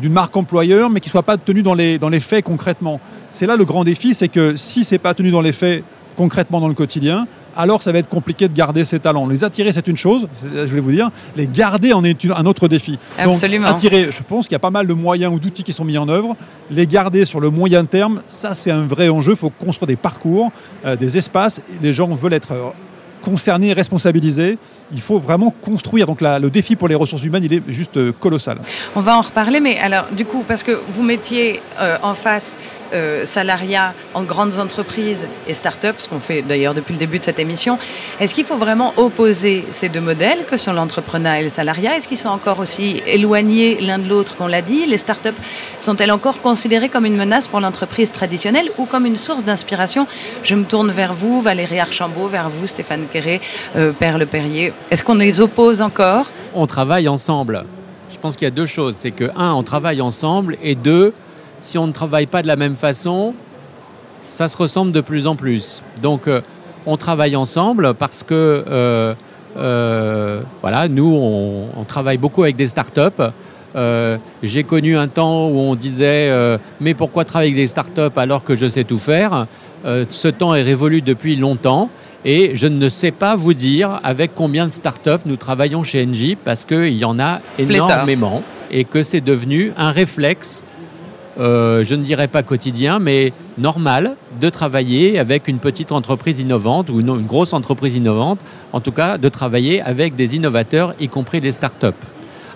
S5: d'une marque employeur, mais qui ne soit pas tenu dans les, dans les faits concrètement. C'est là le grand défi, c'est que si ce n'est pas tenu dans les faits concrètement dans le quotidien, alors ça va être compliqué de garder ces talents. Les attirer, c'est une chose, je vais vous dire. Les garder en est un autre défi.
S1: Absolument.
S5: Donc, attirer, je pense qu'il y a pas mal de moyens ou d'outils qui sont mis en œuvre. Les garder sur le moyen terme, ça c'est un vrai enjeu. Il faut construire des parcours, euh, des espaces. Les gens veulent être euh, concernés, responsabilisés il faut vraiment construire. Donc le défi pour les ressources humaines, il est juste euh, colossal.
S1: On va en reparler, mais alors du coup, parce que vous mettiez euh, en face euh, salariat en grandes entreprises et start-up, ce qu'on fait d'ailleurs depuis le début de cette émission, est-ce qu'il faut vraiment opposer ces deux modèles que sont l'entrepreneuriat et le salariat? Est-ce qu'ils sont encore aussi éloignés l'un de l'autre qu'on l'a dit? Les start-up sont-elles encore considérées comme une menace pour l'entreprise traditionnelle ou comme une source d'inspiration? Je me tourne vers vous, Valérie Archambault, vers vous, Stéphane Quéré, Père Le Perrier. Est-ce qu'on les oppose encore
S4: On travaille ensemble. Je pense qu'il y a deux choses. C'est que, un, on travaille ensemble, et deux, si on ne travaille pas de la même façon, ça se ressemble de plus en plus. Donc, euh, on travaille ensemble parce que, euh, euh, voilà, nous, on, travaille beaucoup avec des startups. J'ai connu un temps où on disait mais pourquoi travailler avec des startups alors que je sais tout faire? Ce temps est révolu depuis longtemps. Et je ne sais pas vous dire avec combien de startups nous travaillons chez Engie parce qu'il y en a énormément et que c'est devenu un réflexe, euh, je ne dirais pas quotidien, mais normal de travailler avec une petite entreprise innovante ou une, grosse entreprise innovante, en tout cas de travailler avec des innovateurs, y compris des startups.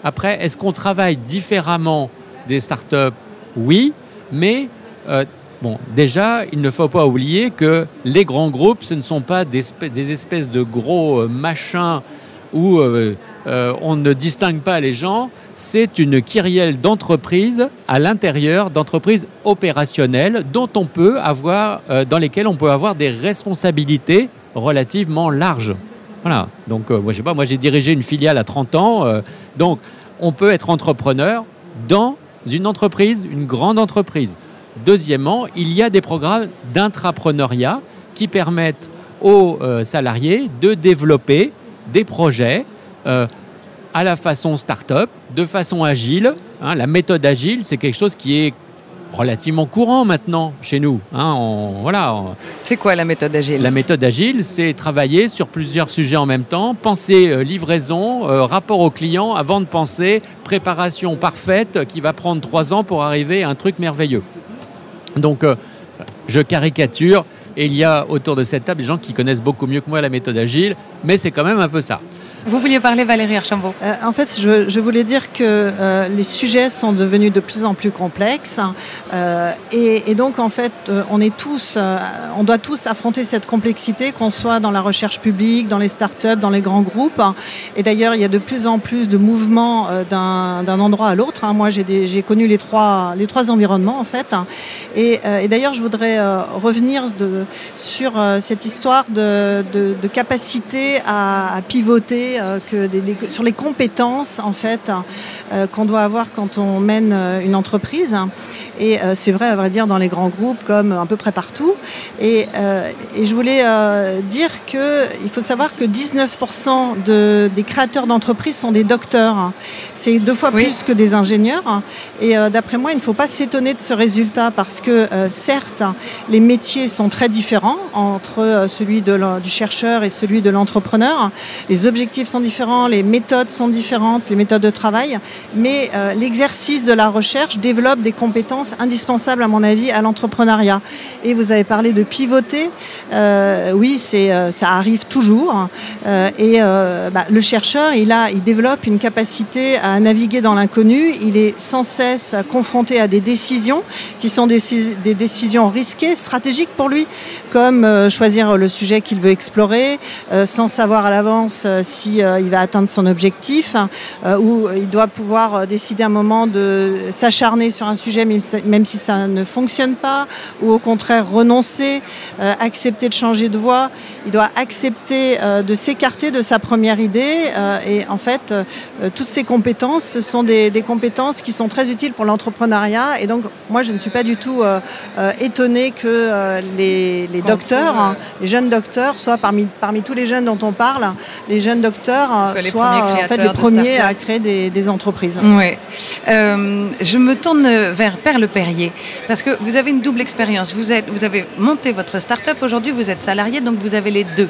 S4: Après, est-ce qu'on travaille différemment des startups Oui, mais euh, Bon, déjà, il ne faut pas oublier que les grands groupes, ce ne sont pas des, espèces de gros euh, machins où euh, euh, on ne distingue pas les gens. C'est une kyrielle d'entreprises à l'intérieur, d'entreprises opérationnelles dont on peut avoir, dans lesquelles on peut avoir des responsabilités relativement larges. Voilà. Donc, moi, je sais pas, moi, j'ai dirigé une filiale à 30 ans. donc, on peut être entrepreneur dans une entreprise, une grande entreprise. Deuxièmement, il y a des programmes d'intrapreneuriat qui permettent aux euh, salariés de développer des projets euh, à la façon start-up, de façon agile. Hein. la méthode agile, c'est quelque chose qui est relativement courant maintenant chez nous. Hein. voilà.
S1: C'est quoi la méthode agile?
S4: La méthode agile, c'est travailler sur plusieurs sujets en même temps, penser euh, livraison, rapport au client, avant de penser préparation parfaite qui va prendre trois ans pour arriver à un truc merveilleux. Donc, euh, je caricature et il y a autour de cette table des gens qui connaissent beaucoup mieux que moi la méthode agile, mais c'est quand même un peu ça.
S1: Vous vouliez parler, Valérie Archambault
S3: euh, En fait, je, voulais dire que euh, les sujets sont devenus de plus en plus complexes. Euh, et, donc, en fait, on est tous, on doit tous affronter cette complexité, qu'on soit dans la recherche publique, dans les startups, dans les grands groupes. Et d'ailleurs, il y a de plus en plus de mouvements d'un endroit à l'autre. Hein. Moi, j'ai connu les trois, les trois environnements, en fait. Et, d'ailleurs, je voudrais revenir sur cette histoire de, capacité à pivoter euh, sur les compétences en fait qu'on doit avoir quand on mène euh, une entreprise. Et c'est vrai, à vrai dire, dans les grands groupes comme à peu près partout. Et, et je voulais dire qu'il faut savoir que 19% de, des créateurs d'entreprises sont des docteurs. C'est deux fois plus que des ingénieurs. Et d'après moi, il ne faut pas s'étonner de ce résultat parce que certes, les métiers sont très différents entre celui de, du chercheur et celui de l'entrepreneur. Les objectifs sont différents, les méthodes sont différentes, les méthodes de travail, mais euh, l'exercice de la recherche développe des compétences indispensables, à mon avis, à l'entrepreneuriat. Et vous avez parlé de pivoter. Euh, oui, c'est, euh, ça arrive toujours. et bah, le chercheur, il, a, il développe une capacité à naviguer dans l'inconnu. Il est sans cesse confronté à des décisions qui sont des, des décisions risquées, stratégiques pour lui, comme choisir le sujet qu'il veut explorer, sans savoir à l'avance si il va atteindre son objectif, ou il doit pouvoir décider un moment de s'acharner sur un sujet même si ça ne fonctionne pas, ou au contraire renoncer, euh, accepter de changer de voie. Il doit accepter euh, de s'écarter de sa première idée. Euh, et en fait, toutes ces compétences, ce sont des, compétences qui sont très utiles pour l'entrepreneuriat. Et donc, moi, je ne suis pas du tout étonnée que les, docteurs, hein, les jeunes docteurs, soient parmi, parmi tous les jeunes dont on parle, les jeunes docteurs soient, les premiers, en fait, les premiers à créer des, des entreprises.
S1: Oui. je me tourne vers Perle Perrier Parce que vous avez une double expérience. Vous, êtes, vous avez monté votre start-up, aujourd'hui vous êtes salarié, donc vous avez les deux.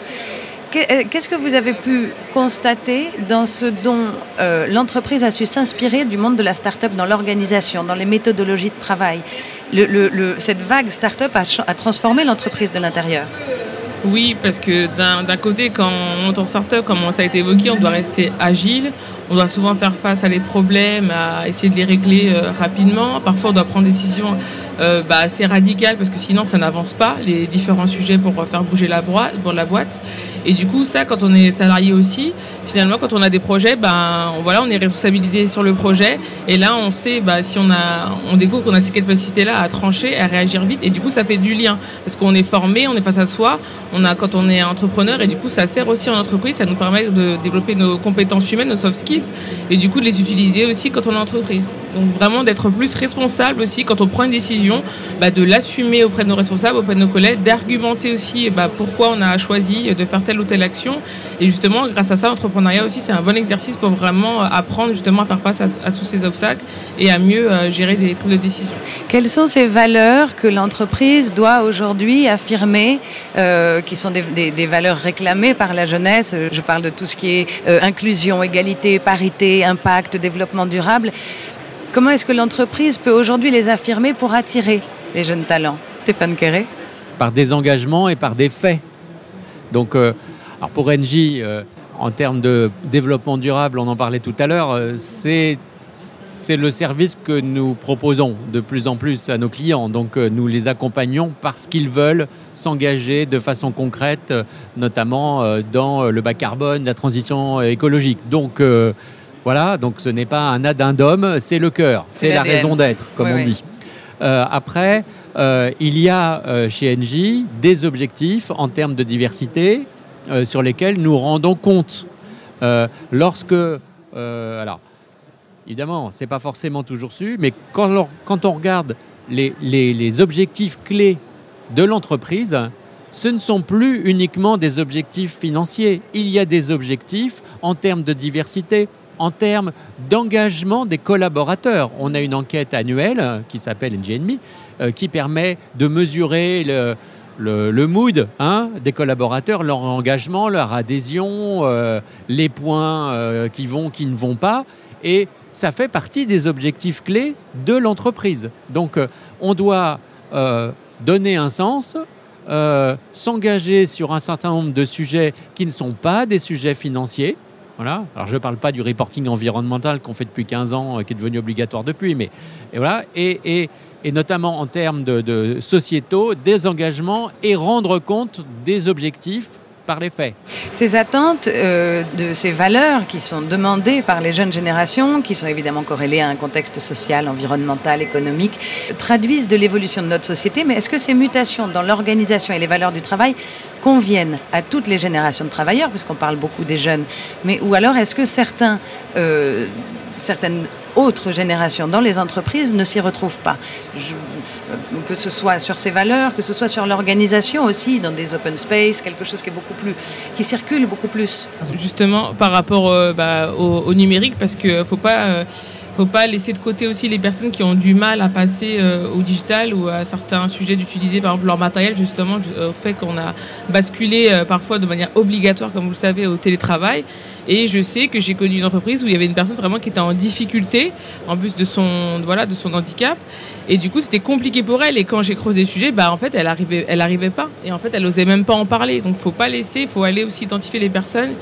S1: Euh, qu'est-ce que vous avez pu constater dans ce dont euh, l'entreprise a su s'inspirer du monde de la start-up dans l'organisation, dans les méthodologies de travail? Cette vague start-up a, transformé l'entreprise de l'intérieur.
S6: Oui, parce que d'un côté, quand on monte en start-up, comme ça a été évoqué, on doit rester agile. On doit souvent faire face à des problèmes, à essayer de les régler euh, rapidement. Parfois, on doit prendre des décisions euh, bah, assez radicales parce que sinon, ça n'avance pas, les différents sujets pour faire bouger la boîte. Et du coup, ça, quand on est salarié aussi, finalement, quand on a des projets, ben, voilà, on est responsabilisé sur le projet. Et là, on sait, bah, si on, a, on découvre qu'on a ces capacités-là à trancher, à réagir vite. Et du coup, ça fait du lien. Parce qu'on est formé, on est face à soi, on a, quand on est entrepreneur. Et du coup, ça sert aussi en entreprise. Ça nous permet de développer nos compétences humaines, nos soft skills. Et du coup, de les utiliser aussi quand on est en entreprise. Donc, vraiment, d'être plus responsable aussi quand on prend une décision, bah, de l'assumer auprès de nos responsables, auprès de nos collègues, d'argumenter aussi bah, pourquoi on a choisi de faire telle ou telle action. Et justement, grâce à ça, l'entrepreneuriat aussi, c'est un bon exercice pour vraiment apprendre justement à faire face à, tous ces obstacles et à mieux euh, gérer des prises de décision.
S1: Quelles sont ces valeurs que l'entreprise doit aujourd'hui affirmer, euh, qui sont des, valeurs réclamées par la jeunesse? Je parle de tout ce qui est euh, inclusion, égalité, parité, impact, développement durable. Comment est-ce que l'entreprise peut aujourd'hui les affirmer pour attirer les jeunes talents? Stéphane Quéré
S4: Par des engagements et par des faits. Donc, alors pour Engie, euh, en termes de développement durable, on en parlait tout à l'heure, euh, c'est c'est le service que nous proposons de plus en plus à nos clients. Donc euh, nous les accompagnons parce qu'ils veulent s'engager de façon concrète, notamment dans le bas carbone, la transition écologique. Donc voilà, donc ce n'est pas un addendum, c'est le cœur, c'est la raison d'être, comme on dit. après, il y a chez Engie des objectifs en termes de diversité, euh, sur lesquels nous rendons compte. Euh, lorsque, euh, alors, évidemment, c'est pas forcément toujours su, mais quand, quand on regarde les, les, objectifs clés de l'entreprise, ce ne sont plus uniquement des objectifs financiers. Il y a des objectifs en termes de diversité, en termes d'engagement des collaborateurs. On a une enquête annuelle qui s'appelle NGNMI, qui permet de mesurer le, le, mood hein, des collaborateurs, leur engagement, leur adhésion, euh, les points euh, qui vont, qui ne vont pas. Et ça fait partie des objectifs clés de l'entreprise. Donc euh, on doit donner un sens, s'engager sur un certain nombre de sujets qui ne sont pas des sujets financiers. Alors je ne parle pas du reporting environnemental qu'on fait depuis 15 ans, qui est devenu obligatoire depuis, mais et voilà. et notamment en termes de, sociétaux, des engagements et rendre compte des objectifs par les faits.
S1: Ces attentes euh, de ces valeurs qui sont demandées par les jeunes générations, qui sont évidemment corrélées à un contexte social, environnemental, économique, traduisent de l'évolution de notre société. Mais est-ce que ces mutations dans l'organisation et les valeurs du travail conviennent à toutes les générations de travailleurs, puisqu'on parle beaucoup des jeunes, mais ou alors est-ce que certains, euh, certaines autres générations dans les entreprises ne s'y retrouvent pas. Euh, que ce soit sur ces valeurs, que ce soit sur l'organisation aussi, dans des open space, quelque chose qui est beaucoup plus, qui circule beaucoup plus.
S6: Justement, par rapport euh, bah, au, numérique, parce qu'il ne faut euh, faut pas laisser de côté aussi les personnes qui ont du mal à passer au digital ou à certains sujets d'utiliser par exemple leur matériel justement au fait qu'on a basculé parfois de manière obligatoire comme vous le savez au télétravail Et je sais que j'ai connu une entreprise où il y avait une personne vraiment qui était en difficulté, en plus de son, voilà, de son handicap. Et du coup, c'était compliqué pour elle. Et quand j'ai creusé le sujet, bah, en fait, elle arrivait, elle arrivait pas. Et en fait, elle osait même pas en parler. Donc, faut pas laisser, faut aller aussi identifier les personnes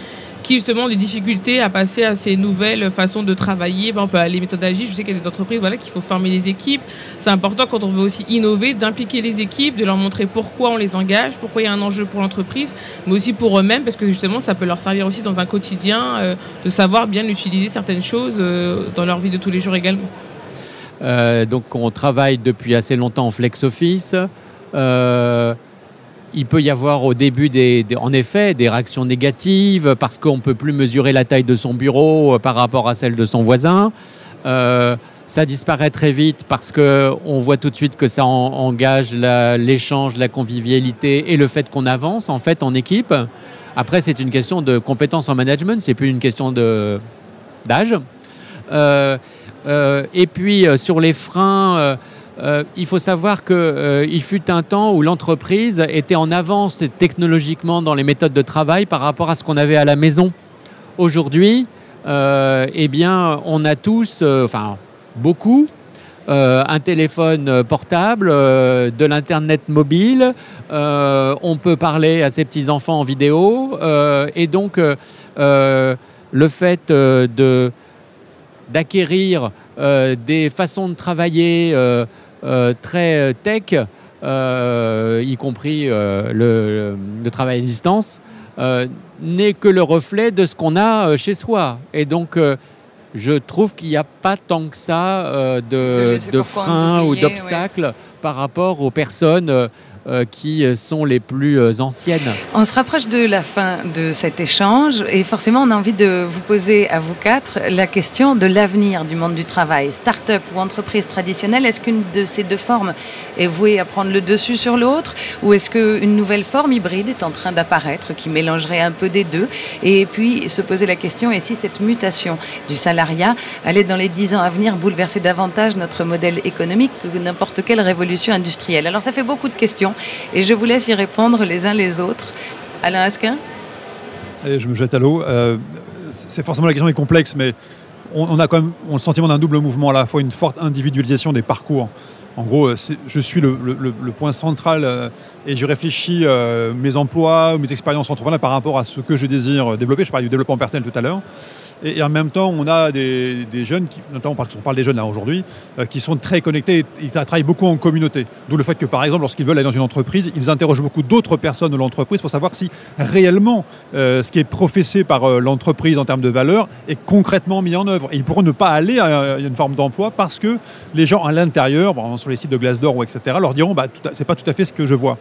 S6: qui justement des difficultés à passer à ces nouvelles façons de travailler, par exemple les méthodes agiles. Je sais qu'il y a des entreprises voilà, qu'il faut former les équipes. C'est important quand on veut aussi innover, d'impliquer les équipes, de leur montrer pourquoi on les engage, pourquoi il y a un enjeu pour l'entreprise, mais aussi pour eux-mêmes, parce que justement ça peut leur servir aussi dans un quotidien euh, de savoir bien utiliser certaines choses euh, dans leur vie de tous les jours également.
S4: Euh, donc on travaille depuis assez longtemps en flex office il peut y avoir au début, des, en effet, des réactions négatives parce qu'on ne peut plus mesurer la taille de son bureau euh, par rapport à celle de son voisin. Euh, ça disparaît très vite parce qu'on voit tout de suite que ça engage l'échange, la, convivialité et le fait qu'on avance en fait en équipe. Après, c'est une question de compétence en management, c'est plus une question d'âge. Euh, et puis sur les freins euh, il faut savoir qu'il euh, fut un temps où l'entreprise était en avance technologiquement dans les méthodes de travail par rapport à ce qu'on avait à la maison. Aujourd'hui, euh, eh bien, on a tous, enfin beaucoup, un téléphone portable, de l'internet mobile, on peut parler à ses petits enfants en vidéo, et donc le fait d'acquérir des façons de travailler très euh, tech, euh, y compris le, travail à distance, n'est que le reflet de ce qu'on a chez soi. Et donc, je trouve qu'il n'y a pas tant que ça de, freins ou d'obstacles par rapport aux personnes euh, qui sont les plus euh, anciennes.
S1: On se rapproche de la fin de cet échange et forcément on a envie de vous poser à vous quatre la question de l'avenir du monde du travail. Start-up ou entreprise traditionnelle, est-ce qu'une de ces deux formes est vouée à prendre le dessus sur l'autre ou est-ce qu'une nouvelle forme hybride est en train d'apparaître qui mélangerait un peu des deux Et puis se poser la question, et si cette mutation du salariat allait dans les dix ans à venir bouleverser davantage notre modèle économique que n'importe quelle révolution industrielle? Alors ça fait beaucoup de questions. Et je vous laisse y répondre les uns les autres. Alain Asquin
S5: Allez, je me jette à l'eau. Euh, c'est forcément la question est complexe, mais on, a quand même le sentiment d'un double mouvement, à la fois une forte individualisation des parcours. En gros, je suis le, point central euh, et je réfléchis euh, mes emplois, mes expériences entrepreneuriales par rapport à ce que je désire développer. Je parlais du développement personnel tout à l'heure. Et, en même temps, on a des, jeunes, notamment parce qu'on parle des jeunes là aujourd'hui, euh, qui sont très connectés et ils travaillent beaucoup en communauté. D'où le fait que, par exemple, lorsqu'ils veulent aller dans une entreprise, ils interrogent beaucoup d'autres personnes de l'entreprise pour savoir si réellement euh, ce qui est professé par euh, l'entreprise en termes de valeur est concrètement mis en œuvre. Et ils pourront ne pas aller à une forme d'emploi parce que les gens à l'intérieur, sur les sites de Glassdoor ou etc., leur diront bah, c'est pas tout à fait ce que je vois.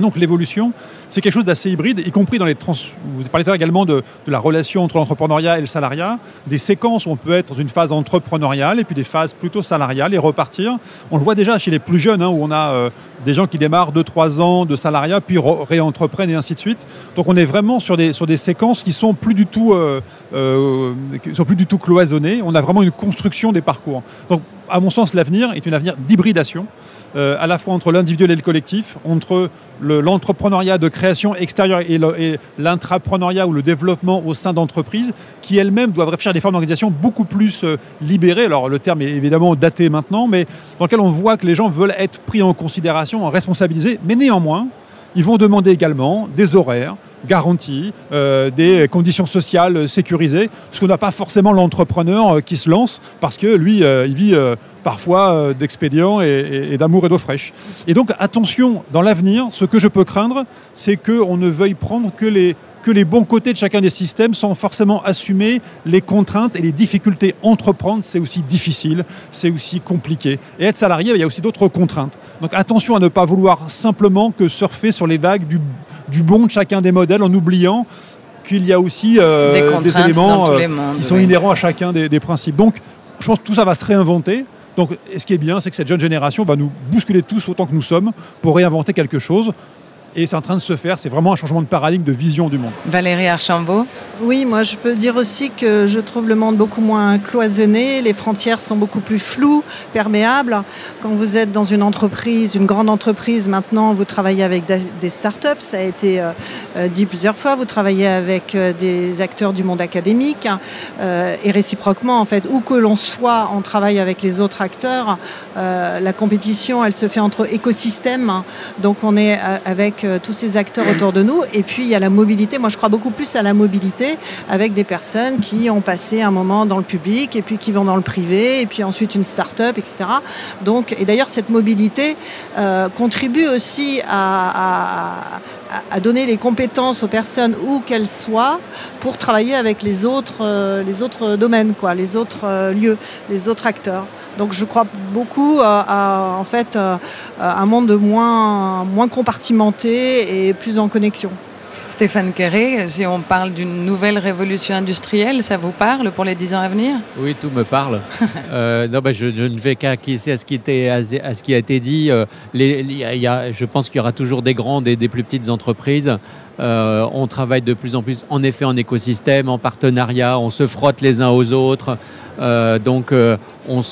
S5: Donc l'évolution, c'est quelque chose d'assez hybride, y compris dans les trans... Vous parlez également de, la relation entre l'entrepreneuriat et le salariat, des séquences où on peut être dans une phase entrepreneuriale et puis des phases plutôt salariales et repartir. On le voit déjà chez les plus jeunes, hein, où on a euh, des gens qui démarrent 2-3 ans de salariat, puis réentreprennent et ainsi de suite. Donc on est vraiment sur des, sur des séquences qui sont plus du tout, euh, euh, sont plus du tout cloisonnées. On a vraiment une construction des parcours. Donc à mon sens, l'avenir est un avenir d'hybridation. À la fois entre l'individuel et le collectif, entre l'entrepreneuriat de création extérieure et l'intrapreneuriat ou le développement au sein d'entreprises, qui elles-mêmes doivent réfléchir à des formes d'organisation beaucoup plus euh, libérées. Alors le terme est évidemment daté maintenant, mais dans lequel on voit que les gens veulent être pris en considération, en responsabilisés, mais néanmoins, ils vont demander également des horaires, garanties, euh, des conditions sociales sécurisées, ce qu'on n'a pas forcément l'entrepreneur euh, qui se lance parce que lui, euh, il vit parfois d'expédients et, d'amour et d'eau fraîche. Et donc attention, dans l'avenir, ce que je peux craindre, c'est qu'on ne veuille prendre que les que les bons côtés de chacun des systèmes sans forcément assumer les contraintes et les difficultés. Entreprendre, c'est aussi difficile, c'est aussi compliqué. Et être salarié, il y a aussi d'autres contraintes. Donc attention à ne pas vouloir simplement que surfer sur les vagues du, du bon de chacun des modèles en oubliant qu'il y a aussi euh, des, éléments euh, qui sont inhérents à chacun des, principes. Donc, je pense que tout ça va se réinventer. Donc, ce qui est bien, c'est que cette jeune génération va nous bousculer tous autant que nous sommes pour réinventer quelque chose. Et c'est en train de se faire. C'est vraiment un changement de paradigme, de vision du monde.
S1: Valérie Archambault
S3: Oui, moi je peux dire aussi que je trouve le monde beaucoup moins cloisonné, les frontières sont beaucoup plus floues, perméables. Quand vous êtes dans une entreprise, une grande entreprise, maintenant vous travaillez avec des startups, ça a été euh, euh, dit plusieurs fois, vous travaillez avec euh, des acteurs du monde académique et réciproquement en fait, où que l'on soit, on travaille avec les autres acteurs. la compétition, elle se fait entre écosystèmes, donc on est avec euh, tous ces acteurs autour de nous. Et puis il y a la mobilité. Moi, je crois beaucoup plus à la mobilité avec des personnes qui ont passé un moment dans le public et puis qui vont dans le privé et puis ensuite une start-up, etc. Donc, et d'ailleurs, cette mobilité euh, contribue aussi à, à, donner les compétences aux personnes où qu'elles soient pour travailler avec les autres, euh, domaines, quoi, les autres lieux, les autres acteurs. Donc je crois beaucoup à, en fait, un monde moins compartimenté et plus en connexion.
S1: Stéphane Quéré, si on parle d'une nouvelle révolution industrielle, ça vous parle pour les dix ans à venir?
S4: Oui, tout me parle. euh, non, bah, je, ne vais qu'acquiescer à, ce qui à, ce qui a été dit. Euh, les, y a, je pense qu'il y aura toujours des grandes et des plus petites entreprises. Euh, on travaille de plus en plus, en effet, en écosystème, en partenariat, on se frotte les uns aux autres. Euh, donc, euh, on,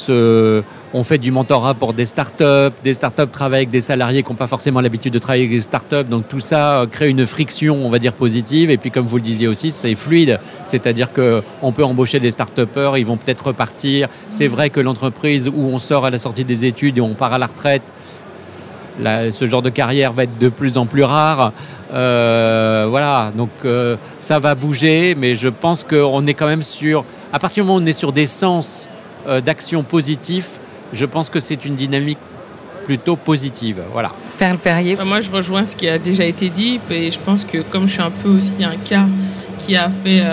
S4: fait du mentorat pour des startups. Des startups travaillent avec des salariés qui n'ont pas forcément l'habitude de travailler avec des startups. Donc, tout ça crée une friction, on va dire, positive. Et puis, comme vous le disiez aussi, c'est fluide. C'est-à-dire qu'on peut embaucher des start ils vont peut-être repartir. C'est vrai que l'entreprise où on sort à la sortie des études et on part à la retraite, ce genre de carrière va être de plus en plus rare. Euh, voilà, donc euh, ça va bouger, mais je pense qu'on est quand même sur, à partir du moment où on est sur des sens euh, d'action positifs, je pense que c'est une dynamique plutôt positive. Voilà.
S1: Perle Perrier.
S6: Moi, je rejoins ce qui a déjà été dit, et je pense que comme je suis un peu aussi un cas qui a fait,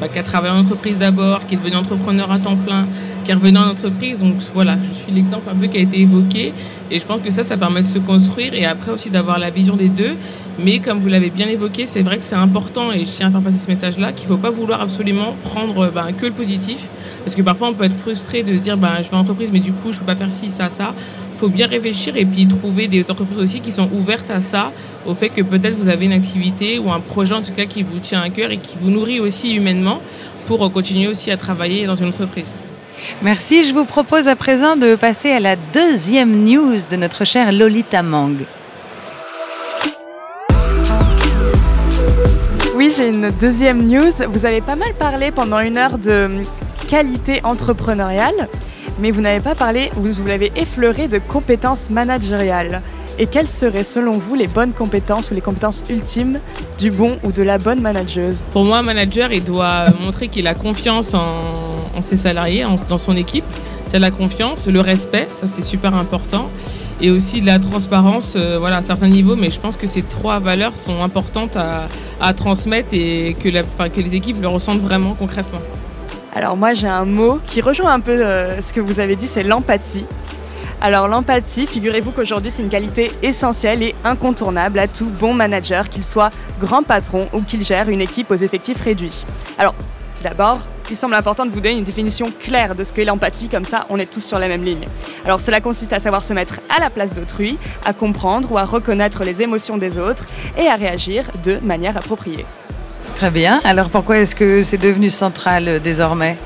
S6: bah, qui a travaillé en entreprise d'abord, qui est devenu entrepreneur à temps plein, qui est revenu en entreprise, donc voilà, je suis l'exemple un peu qui a été évoqué, et je pense que ça, ça permet de se construire, et après aussi d'avoir la vision des deux. Mais comme vous l'avez bien évoqué, c'est vrai que c'est important, et je tiens à faire passer ce message-là, qu'il ne faut pas vouloir absolument prendre ben, que le positif. Parce que parfois, on peut être frustré de se dire, ben, je vais en entreprise, mais du coup, je ne peux pas faire ci, ça, ça. Il faut bien réfléchir et puis trouver des entreprises aussi qui sont ouvertes à ça, au fait que peut-être vous avez une activité ou un projet en tout cas qui vous tient à cœur et qui vous nourrit aussi humainement pour continuer aussi à travailler dans une entreprise.
S1: Merci. Je vous propose à présent de passer à la deuxième news de notre chère Lolita Mang.
S2: J'ai une deuxième news. Vous avez pas mal parlé pendant une heure de qualité entrepreneuriale, mais vous n'avez pas parlé, vous, vous l'avez effleuré de compétences managériales. Et quelles seraient selon vous les bonnes compétences ou les compétences ultimes du bon ou de la bonne manageuse?
S6: Pour moi, un manager, il doit montrer qu'il a confiance en, ses salariés, dans son équipe. C'est la confiance, le respect, ça c'est super important et aussi de la transparence euh, voilà, à certains niveaux. Mais je pense que ces trois valeurs sont importantes à, transmettre et que, les équipes le ressentent vraiment concrètement.
S2: Alors moi j'ai un mot qui rejoint un peu euh, ce que vous avez dit, c'est l'empathie. Alors l'empathie, figurez-vous qu'aujourd'hui c'est une qualité essentielle et incontournable à tout bon manager, qu'il soit grand patron ou qu'il gère une équipe aux effectifs réduits. Alors d'abord, il semble important de vous donner une définition claire de ce qu'est l'empathie, comme ça on est tous sur la même ligne. Alors cela consiste à savoir se mettre à la place d'autrui, à comprendre ou à reconnaître les émotions des autres et à réagir de manière appropriée.
S1: Très bien, alors pourquoi est-ce que c'est devenu central euh, désormais?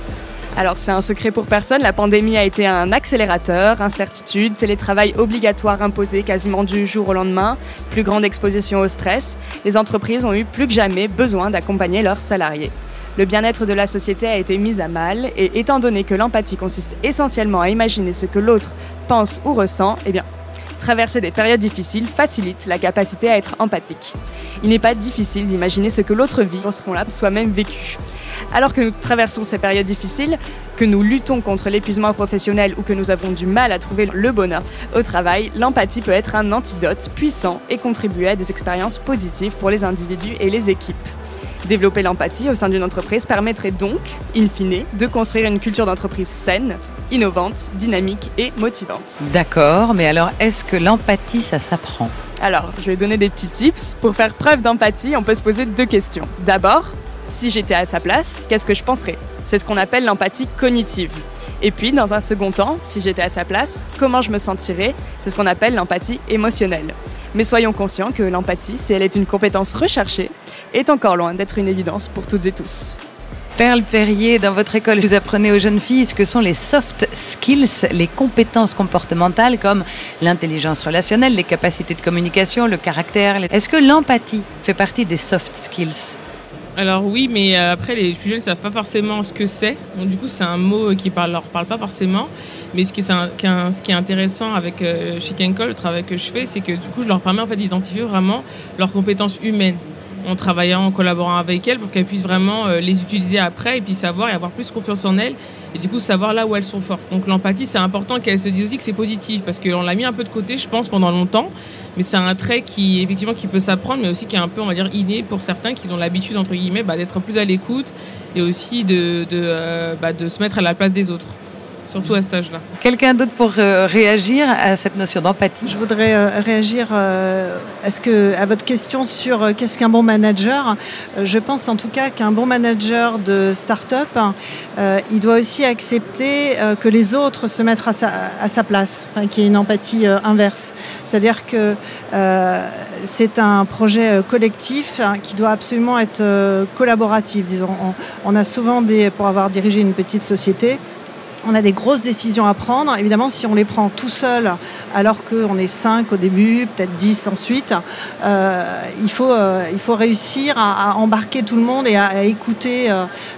S2: Alors c'est un secret pour personne, la pandémie a été un accélérateur, incertitude, télétravail obligatoire imposé quasiment du jour au lendemain, plus grande exposition au stress, les entreprises ont eu plus que jamais besoin d'accompagner leurs salariés. Le bien-être de la société a été mis à mal et étant donné que l'empathie consiste essentiellement à imaginer ce que l'autre pense ou ressent, eh bien, traverser des périodes difficiles facilite la capacité à être empathique. Il n'est pas difficile d'imaginer ce que l'autre vit lorsqu'on l'a soi-même vécu. Alors que nous traversons ces périodes difficiles, que nous luttons contre l'épuisement professionnel ou que nous avons du mal à trouver le bonheur au travail, l'empathie peut être un antidote puissant et contribuer à des expériences positives pour les individus et les équipes. Développer l'empathie au sein d'une entreprise permettrait donc, in fine, de construire une culture d'entreprise saine, innovante, dynamique et motivante.
S1: D'accord, mais alors est-ce que l'empathie, ça s'apprend?
S2: Alors, je vais donner des petits tips. Pour faire preuve d'empathie, on peut se poser deux questions. D'abord, si j'étais à sa place, qu'est-ce que je penserais? C'est ce qu'on appelle l'empathie cognitive. Et puis, dans un second temps, si j'étais à sa place, comment je me sentirais? C'est ce qu'on appelle l'empathie émotionnelle. Mais soyons conscients que l'empathie, si elle est une compétence recherchée, est encore loin d'être une évidence pour toutes et tous.
S1: Perle Perrier, dans votre école, vous apprenez aux jeunes filles ce que sont les soft skills, les compétences comportementales comme l'intelligence relationnelle, les capacités de communication, le caractère. Est-ce que l'empathie fait partie des soft skills?
S6: Alors oui, mais euh, après les plus jeunes ne savent pas forcément ce que c'est. Donc du coup, c'est un mot qui ne leur parle pas forcément. Mais ce qui est, ce qui est intéressant avec euh, le travail que je fais, c'est que du coup, je leur permets en fait d'identifier vraiment leurs compétences humaines en travaillant, en collaborant avec elles pour qu'elles puissent vraiment euh, les utiliser après et puis savoir et avoir plus confiance en elles et du coup savoir là où elles sont fortes. Donc l'empathie, c'est important qu'elles se disent aussi que c'est positif parce qu'on l'a mis un peu de côté, je pense, pendant longtemps, mais c'est un trait qui effectivement qui peut s'apprendre, mais aussi qui est un peu, on va dire, inné pour certains qui ont l'habitude entre guillemets bah, d'être plus à l'écoute et aussi euh, bah, de se mettre à la place des autres surtout à cet âge-là.
S1: Quelqu'un d'autre pour euh, réagir à cette notion d'empathie?
S3: Je voudrais euh, réagir euh, que, à votre question sur qu'est-ce qu'un bon manager? Je pense en tout cas qu'un bon manager de start-up, il doit aussi accepter que les autres se mettent à sa, à sa place, enfin, qu'il y ait une empathie inverse. C'est-à-dire que c'est un projet collectif hein, qui doit absolument être collaboratif. Disons. On, on a souvent des, pour avoir dirigé une petite société, on a des grosses décisions à prendre. Évidemment, si on les prend tout seul, alors qu'on est 5 au début, peut-être 10 ensuite, euh, il, faut, euh, il faut réussir à, embarquer tout le monde et à, écouter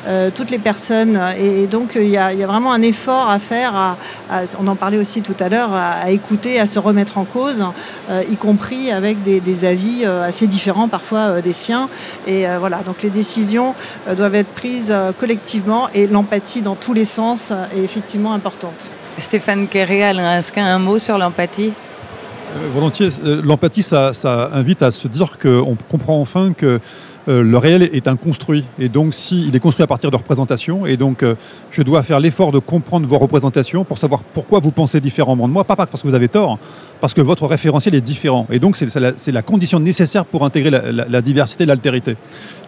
S3: euh, toutes les personnes. Et, donc, il y, a, vraiment un effort à faire, on en parlait aussi tout à l'heure, à, écouter, à se remettre en cause, y compris avec des, avis assez différents parfois des siens. Et voilà, donc les décisions doivent être prises collectivement et l'empathie dans tous les sens effectivement importante.
S1: Stéphane Kerré, est-ce qu'un mot sur l'empathie?
S5: Euh, Volontiers. Euh, l'empathie, ça, ça, invite à se dire qu'on comprend enfin que euh, le réel est un construit. Et donc, si, il est construit à partir de représentations. Et donc, je dois faire l'effort de comprendre vos représentations pour savoir pourquoi vous pensez différemment de moi. Pas parce que vous avez tort, parce que votre référentiel est différent. Et donc, c'est la, la, condition nécessaire pour intégrer la, la, diversité et l'altérité.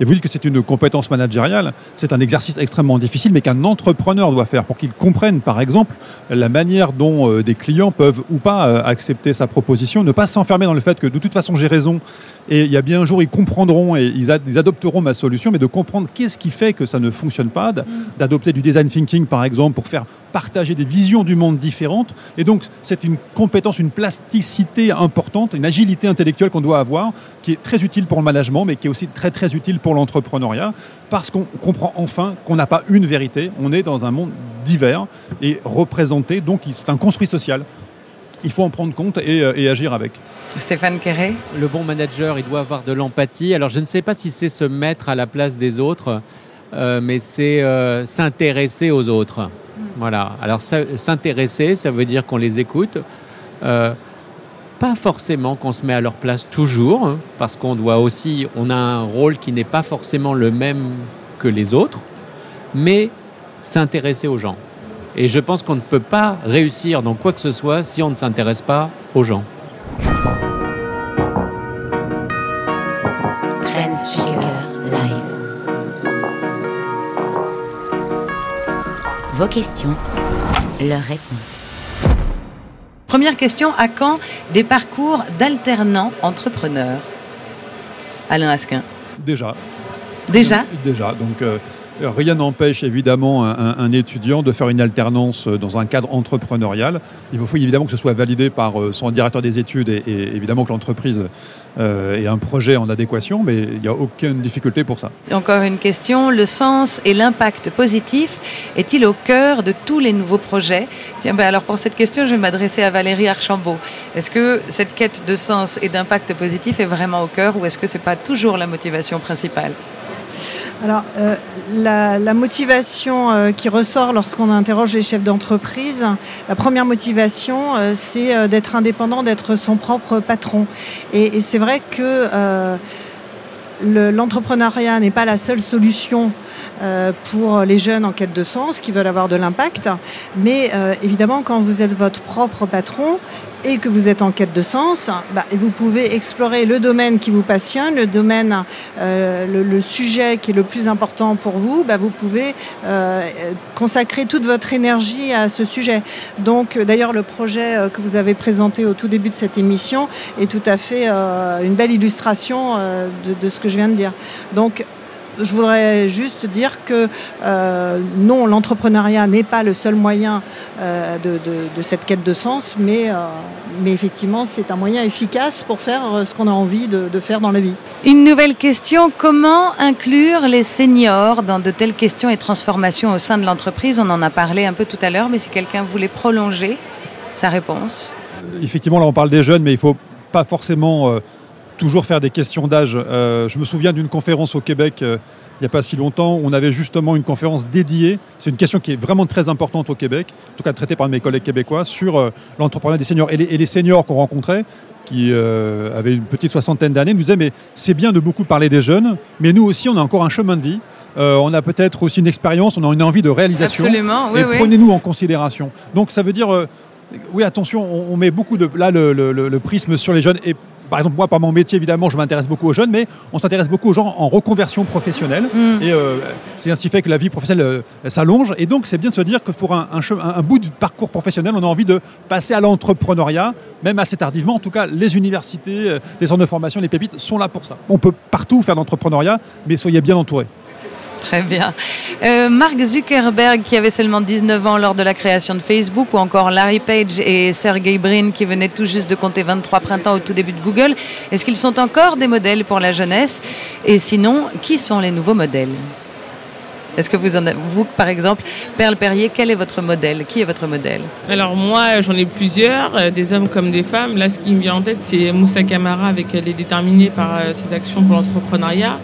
S5: Et vous dites que c'est une compétence managériale, c'est un exercice extrêmement difficile, mais qu'un entrepreneur doit faire pour qu'il comprenne, par exemple, la manière dont euh, des clients peuvent ou pas euh, accepter sa proposition, ne pas s'enfermer dans le fait que de toute façon j'ai raison, et il y a bien un jour ils comprendront et ils, ils adopteront ma solution, mais de comprendre qu'est-ce qui fait que ça ne fonctionne pas, d'adopter du design thinking, par exemple, pour faire partager des visions du monde différentes. Et donc, c'est une compétence, une plasticité importante, une agilité intellectuelle qu'on doit avoir, qui est très utile pour le management, mais qui est aussi très, très utile pour l'entrepreneuriat, parce qu'on comprend enfin qu'on n'a pas une vérité, on est dans un monde divers et représenté, donc c'est un construit social. Il faut en prendre compte et, euh, agir avec.
S1: Stéphane Quéré
S4: Le bon manager, il doit avoir de l'empathie. Alors, je ne sais pas si c'est se mettre à la place des autres, euh, mais c'est euh, s'intéresser aux autres. Voilà. Alors s'intéresser, ça veut dire qu'on les écoute. Euh, pas forcément qu'on se met à leur place toujours, hein, parce qu'on doit aussi, on a un rôle qui n'est pas forcément le même que les autres, mais s'intéresser aux gens. Et je pense qu'on ne peut pas réussir dans quoi que ce soit si on ne s'intéresse pas aux gens.
S1: Vos questions, leurs réponses. Première question, à quand des parcours d'alternants entrepreneurs? Alain Asquin.
S5: Déjà.
S1: Déjà?
S5: Déjà. Donc, euh, rien n'empêche évidemment un, étudiant de faire une alternance dans un cadre entrepreneurial. Il faut évidemment que ce soit validé par euh, son directeur des études et, évidemment que l'entreprise euh, ait un projet en adéquation, mais il n'y a aucune difficulté pour ça.
S1: Encore une question, le sens et l'impact positif est-il au cœur de tous les nouveaux projets? Tiens, ben alors pour cette question, je vais m'adresser à Valérie Archambault. Est-ce que cette quête de sens et d'impact positif est vraiment au cœur ou est-ce que ce n'est pas toujours la motivation principale?
S3: Alors, euh, la, motivation euh, qui ressort lorsqu'on interroge les chefs d'entreprise, la première motivation, euh, c'est d'être indépendant, d'être son propre patron. Et, c'est vrai que l'entrepreneuriat n'est pas la seule solution pour les jeunes en quête de sens qui veulent avoir de l'impact. Mais évidemment, quand vous êtes votre propre patron et que vous êtes en quête de sens, bah, vous pouvez explorer le domaine qui vous passionne, le domaine, euh, le, sujet qui est le plus important pour vous, bah, vous pouvez euh, consacrer toute votre énergie à ce sujet. Donc d'ailleurs le projet euh, que vous avez présenté au tout début de cette émission est tout à fait une belle illustration de, de, ce que je viens de dire. Donc je voudrais juste dire que euh, non, l'entrepreneuriat n'est pas le seul moyen euh, de, cette quête de sens, mais, euh, mais effectivement, c'est un moyen efficace pour faire ce qu'on a envie de, faire dans la vie.
S1: Une nouvelle question, comment inclure les seniors dans de telles questions et transformations au sein de l'entreprise? On en a parlé un peu tout à l'heure, mais si quelqu'un voulait prolonger sa réponse.
S5: Effectivement, là on parle des jeunes, mais il ne faut pas forcément toujours faire des questions d'âge. Euh, je me souviens d'une conférence au Québec euh, il n'y a pas si longtemps. Où on avait justement une conférence dédiée. C'est une question qui est vraiment très importante au Québec, en tout cas traitée par mes collègues québécois, sur euh, l'entrepreneuriat des seniors. Et les, seniors qu'on rencontrait, qui avaient une petite soixantaine d'années, nous disaient Mais c'est bien de beaucoup parler des jeunes, mais nous aussi, on a encore un chemin de vie. on a peut-être aussi une expérience, on a une envie de réalisation.
S1: Absolument, oui,
S5: et prenez-nous en considération. Donc ça veut dire, oui, attention, on, met beaucoup de. Là, le, le, prisme sur les jeunes est par exemple, moi, par mon métier, évidemment, je m'intéresse beaucoup aux jeunes, mais on s'intéresse beaucoup aux gens en reconversion professionnelle. Mm. Et euh, c'est ainsi fait que la vie professionnelle euh, s'allonge. Et donc, c'est bien de se dire que pour un, un, bout de parcours professionnel, on a envie de passer à l'entrepreneuriat, même assez tardivement. En tout cas, les universités, euh, les centres de formation, les pépites sont là pour ça. On peut partout faire l'entrepreneuriat, mais soyez bien entourés.
S1: Très bien. Euh, Mark Zuckerberg, qui avait seulement 19 ans lors de la création de Facebook, ou encore Larry Page et Sergey Brin, qui venaient tout juste de compter 23 printemps au tout début de Google, est-ce qu'ils sont encore des modèles pour la jeunesse? Et sinon, qui sont les nouveaux modèles? Est-ce que vous en avez, vous, par exemple, Perle Perrier, quel est votre modèle? Qui est votre modèle?
S6: Alors moi, j'en ai plusieurs, euh, des hommes comme des femmes. Là, ce qui me vient en tête, c'est Moussa Kamara avec Les Déterminés par euh, ses actions pour l'entrepreneuriat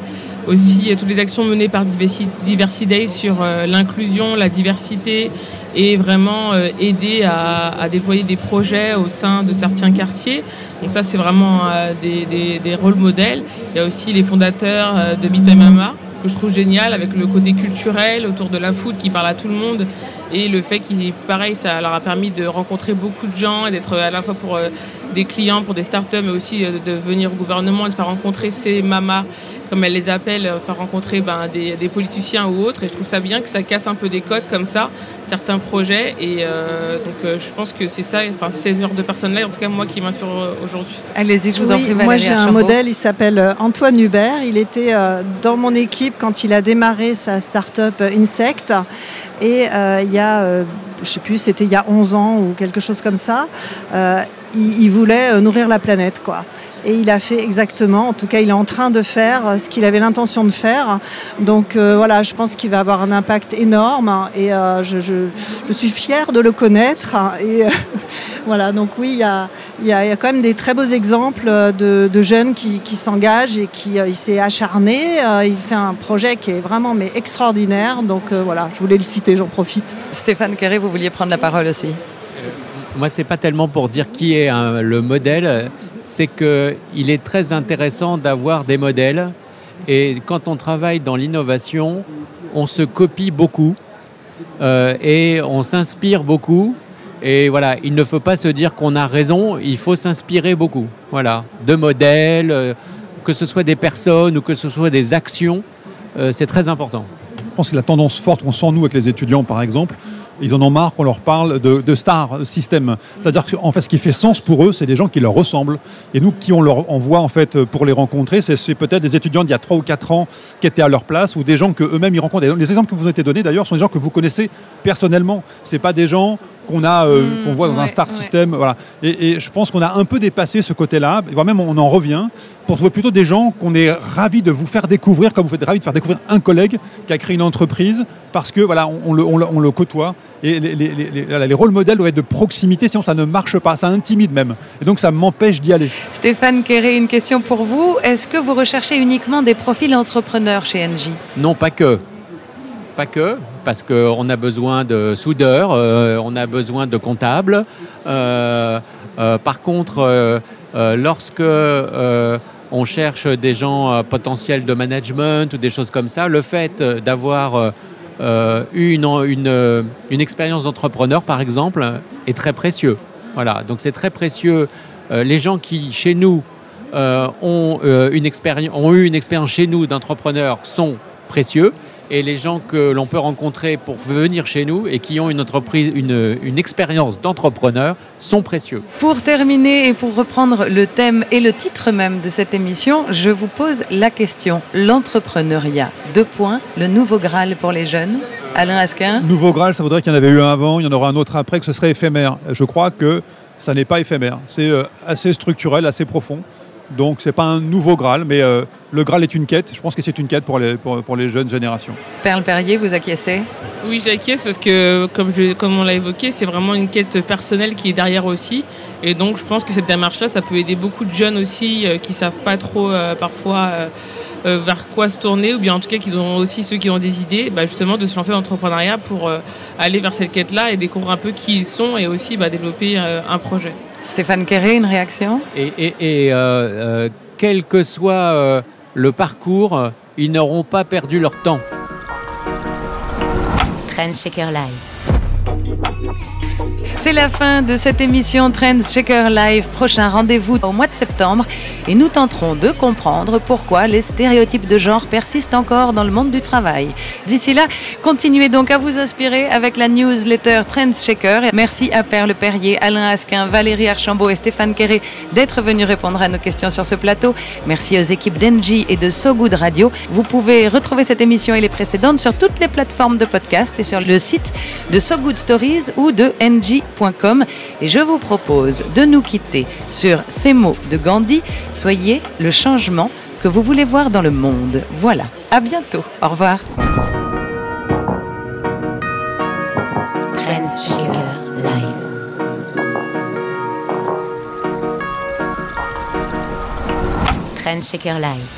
S6: aussi toutes les actions menées par Diversity sur euh, l'inclusion, la diversité et vraiment euh, aider à, déployer des projets au sein de certains quartiers. Donc ça, c'est vraiment euh, des, rôles modèles. Il y a aussi les fondateurs de Mama que je trouve génial avec le côté culturel autour de la food qui parle à tout le monde et le fait qu'il pareil ça leur a permis de rencontrer beaucoup de gens et d'être à la fois pour euh, des clients pour des startups mais aussi euh, de venir au gouvernement et de faire rencontrer ces mamas comme elles les appellent euh, faire rencontrer ben, des, politiciens ou autres. Et je trouve ça bien que ça casse un peu des codes comme ça certains projets et donc je pense que c'est ça enfin ces genres de personnes là en tout cas moi qui m'inspire aujourd'hui.
S1: Allez-y je vous en prie
S3: moi j'ai un modèle il s'appelle Antoine Hubert. Il était dans mon équipe quand il a démarré sa start-up Insect. Et euh, il y a, euh, je sais plus, c'était il y a 11 ans ou quelque chose comme ça, euh, il, voulait nourrir la planète, quoi. Et il a fait exactement, en tout cas il est en train de faire ce qu'il avait l'intention de faire. Donc voilà, je pense qu'il va avoir un impact énorme et je, je, suis fière de le connaître. Et voilà, donc oui, il y a, il y, a, quand même des très beaux exemples de, jeunes qui, s'engagent et qui euh, il s'est acharné. Euh, il fait un projet qui est vraiment mais extraordinaire. Donc euh, voilà, je voulais le citer, j'en profite.
S1: Stéphane Carré, vous vouliez prendre la parole aussi?
S4: Moi, c'est pas tellement pour dire qui est le modèle, c'est qu'il est très intéressant d'avoir des modèles. Et quand on travaille dans l'innovation, on se copie beaucoup et on s'inspire beaucoup. Et voilà, il ne faut pas se dire qu'on a raison, il faut s'inspirer beaucoup. Voilà, de modèles, euh, que ce soit des personnes ou que ce soit des actions, euh, c'est très important.
S5: Je pense que la tendance forte qu'on sent nous avec les étudiants, par exemple, ils en ont marre qu'on leur parle de, star system. C'est-à-dire qu'en fait, ce qui fait sens pour eux, c'est des gens qui leur ressemblent. Et nous, qui on leur envoie en fait pour les rencontrer, c'est peut-être des étudiants d'il y a 3 ou 4 ans qui étaient à leur place ou des gens que eux-mêmes ils rencontrent. Les exemples que vous ont été donnés d'ailleurs sont des gens que vous connaissez personnellement. C'est pas des gens qu'on a, euh, mmh, qu'on voit dans un star system. Voilà. Et, je pense qu'on a un peu dépassé ce côté-là, voire même on en revient, pour trouver plutôt des gens qu'on est ravis de vous faire découvrir, comme vous êtes ravis de faire découvrir un collègue qui a créé une entreprise, parce que voilà, on, le, on le, côtoie. Et les, les, les, rôles modèles doivent être de proximité, sinon ça ne marche pas, ça intimide même. Et donc ça m'empêche d'y aller.
S1: Stéphane Kéré, une question pour vous. Est-ce que vous recherchez uniquement des profils entrepreneurs chez NJ
S4: Non, pas que. Pas que parce qu'on a besoin de soudeurs, euh, on a besoin de comptables. Euh, euh, par contre, lorsque on cherche des gens potentiels de management ou des choses comme ça. Le fait d'avoir eu une, expérience d'entrepreneur, par exemple, est très précieux. Voilà, donc c'est très précieux. les gens qui, chez nous, ont, ont eu une expérience chez nous d'entrepreneur sont précieux et les gens que l'on peut rencontrer pour venir chez nous et qui ont une entreprise, une, une expérience d'entrepreneur sont précieux.
S1: Pour terminer et pour reprendre le thème et le titre même de cette émission, je vous pose la question l'entrepreneuriat. Deux points, le nouveau Graal pour les jeunes. Alain Asquin.
S5: Nouveau Graal, ça voudrait qu'il y en avait eu un avant, il y en aura un autre après, que ce serait éphémère. Je crois que ça n'est pas éphémère. C'est euh, assez structurel, assez profond. Donc c'est pas un nouveau Graal, mais euh, le Graal est une quête. Je pense que c'est une quête pour les, pour, les jeunes générations.
S1: Perle Perrier, vous acquiescez?
S6: Oui, j'acquiesce parce que, comme, je, comme on l'a évoqué, c'est vraiment une quête personnelle qui est derrière aussi. Et donc je pense que cette démarche-là, ça peut aider beaucoup de jeunes aussi euh, qui savent pas trop euh, parfois vers quoi se tourner, ou bien en tout cas qu'ils ont aussi ceux qui ont des idées, bah, justement de se lancer dans l'entrepreneuriat pour aller vers cette quête-là et découvrir un peu qui ils sont et aussi bah, développer un projet.
S1: Stéphane Quéré, une réaction?
S4: Et, et, euh, euh, quel que soit euh, le parcours, ils n'auront pas perdu leur temps.
S1: Shaker Live. C'est la fin de cette émission Trends Shaker Live. Prochain rendez-vous au mois de septembre et nous tenterons de comprendre pourquoi les stéréotypes de genre persistent encore dans le monde du travail. D'ici là, continuez donc à vous inspirer avec la newsletter Trends Shaker. Merci à Perle Perrier, Alain Asquin, Valérie Archambault et Stéphane Quéré d'être venus répondre à nos questions sur ce plateau. Merci aux équipes d'Engie et de So Good Radio. Vous pouvez retrouver cette émission et les précédentes sur toutes les plateformes de podcast et sur le site de So Good Stories ou de Et je vous propose de nous quitter sur ces mots de Gandhi. Soyez le changement que vous voulez voir dans le monde. Voilà. À bientôt. Au revoir. Live. Live.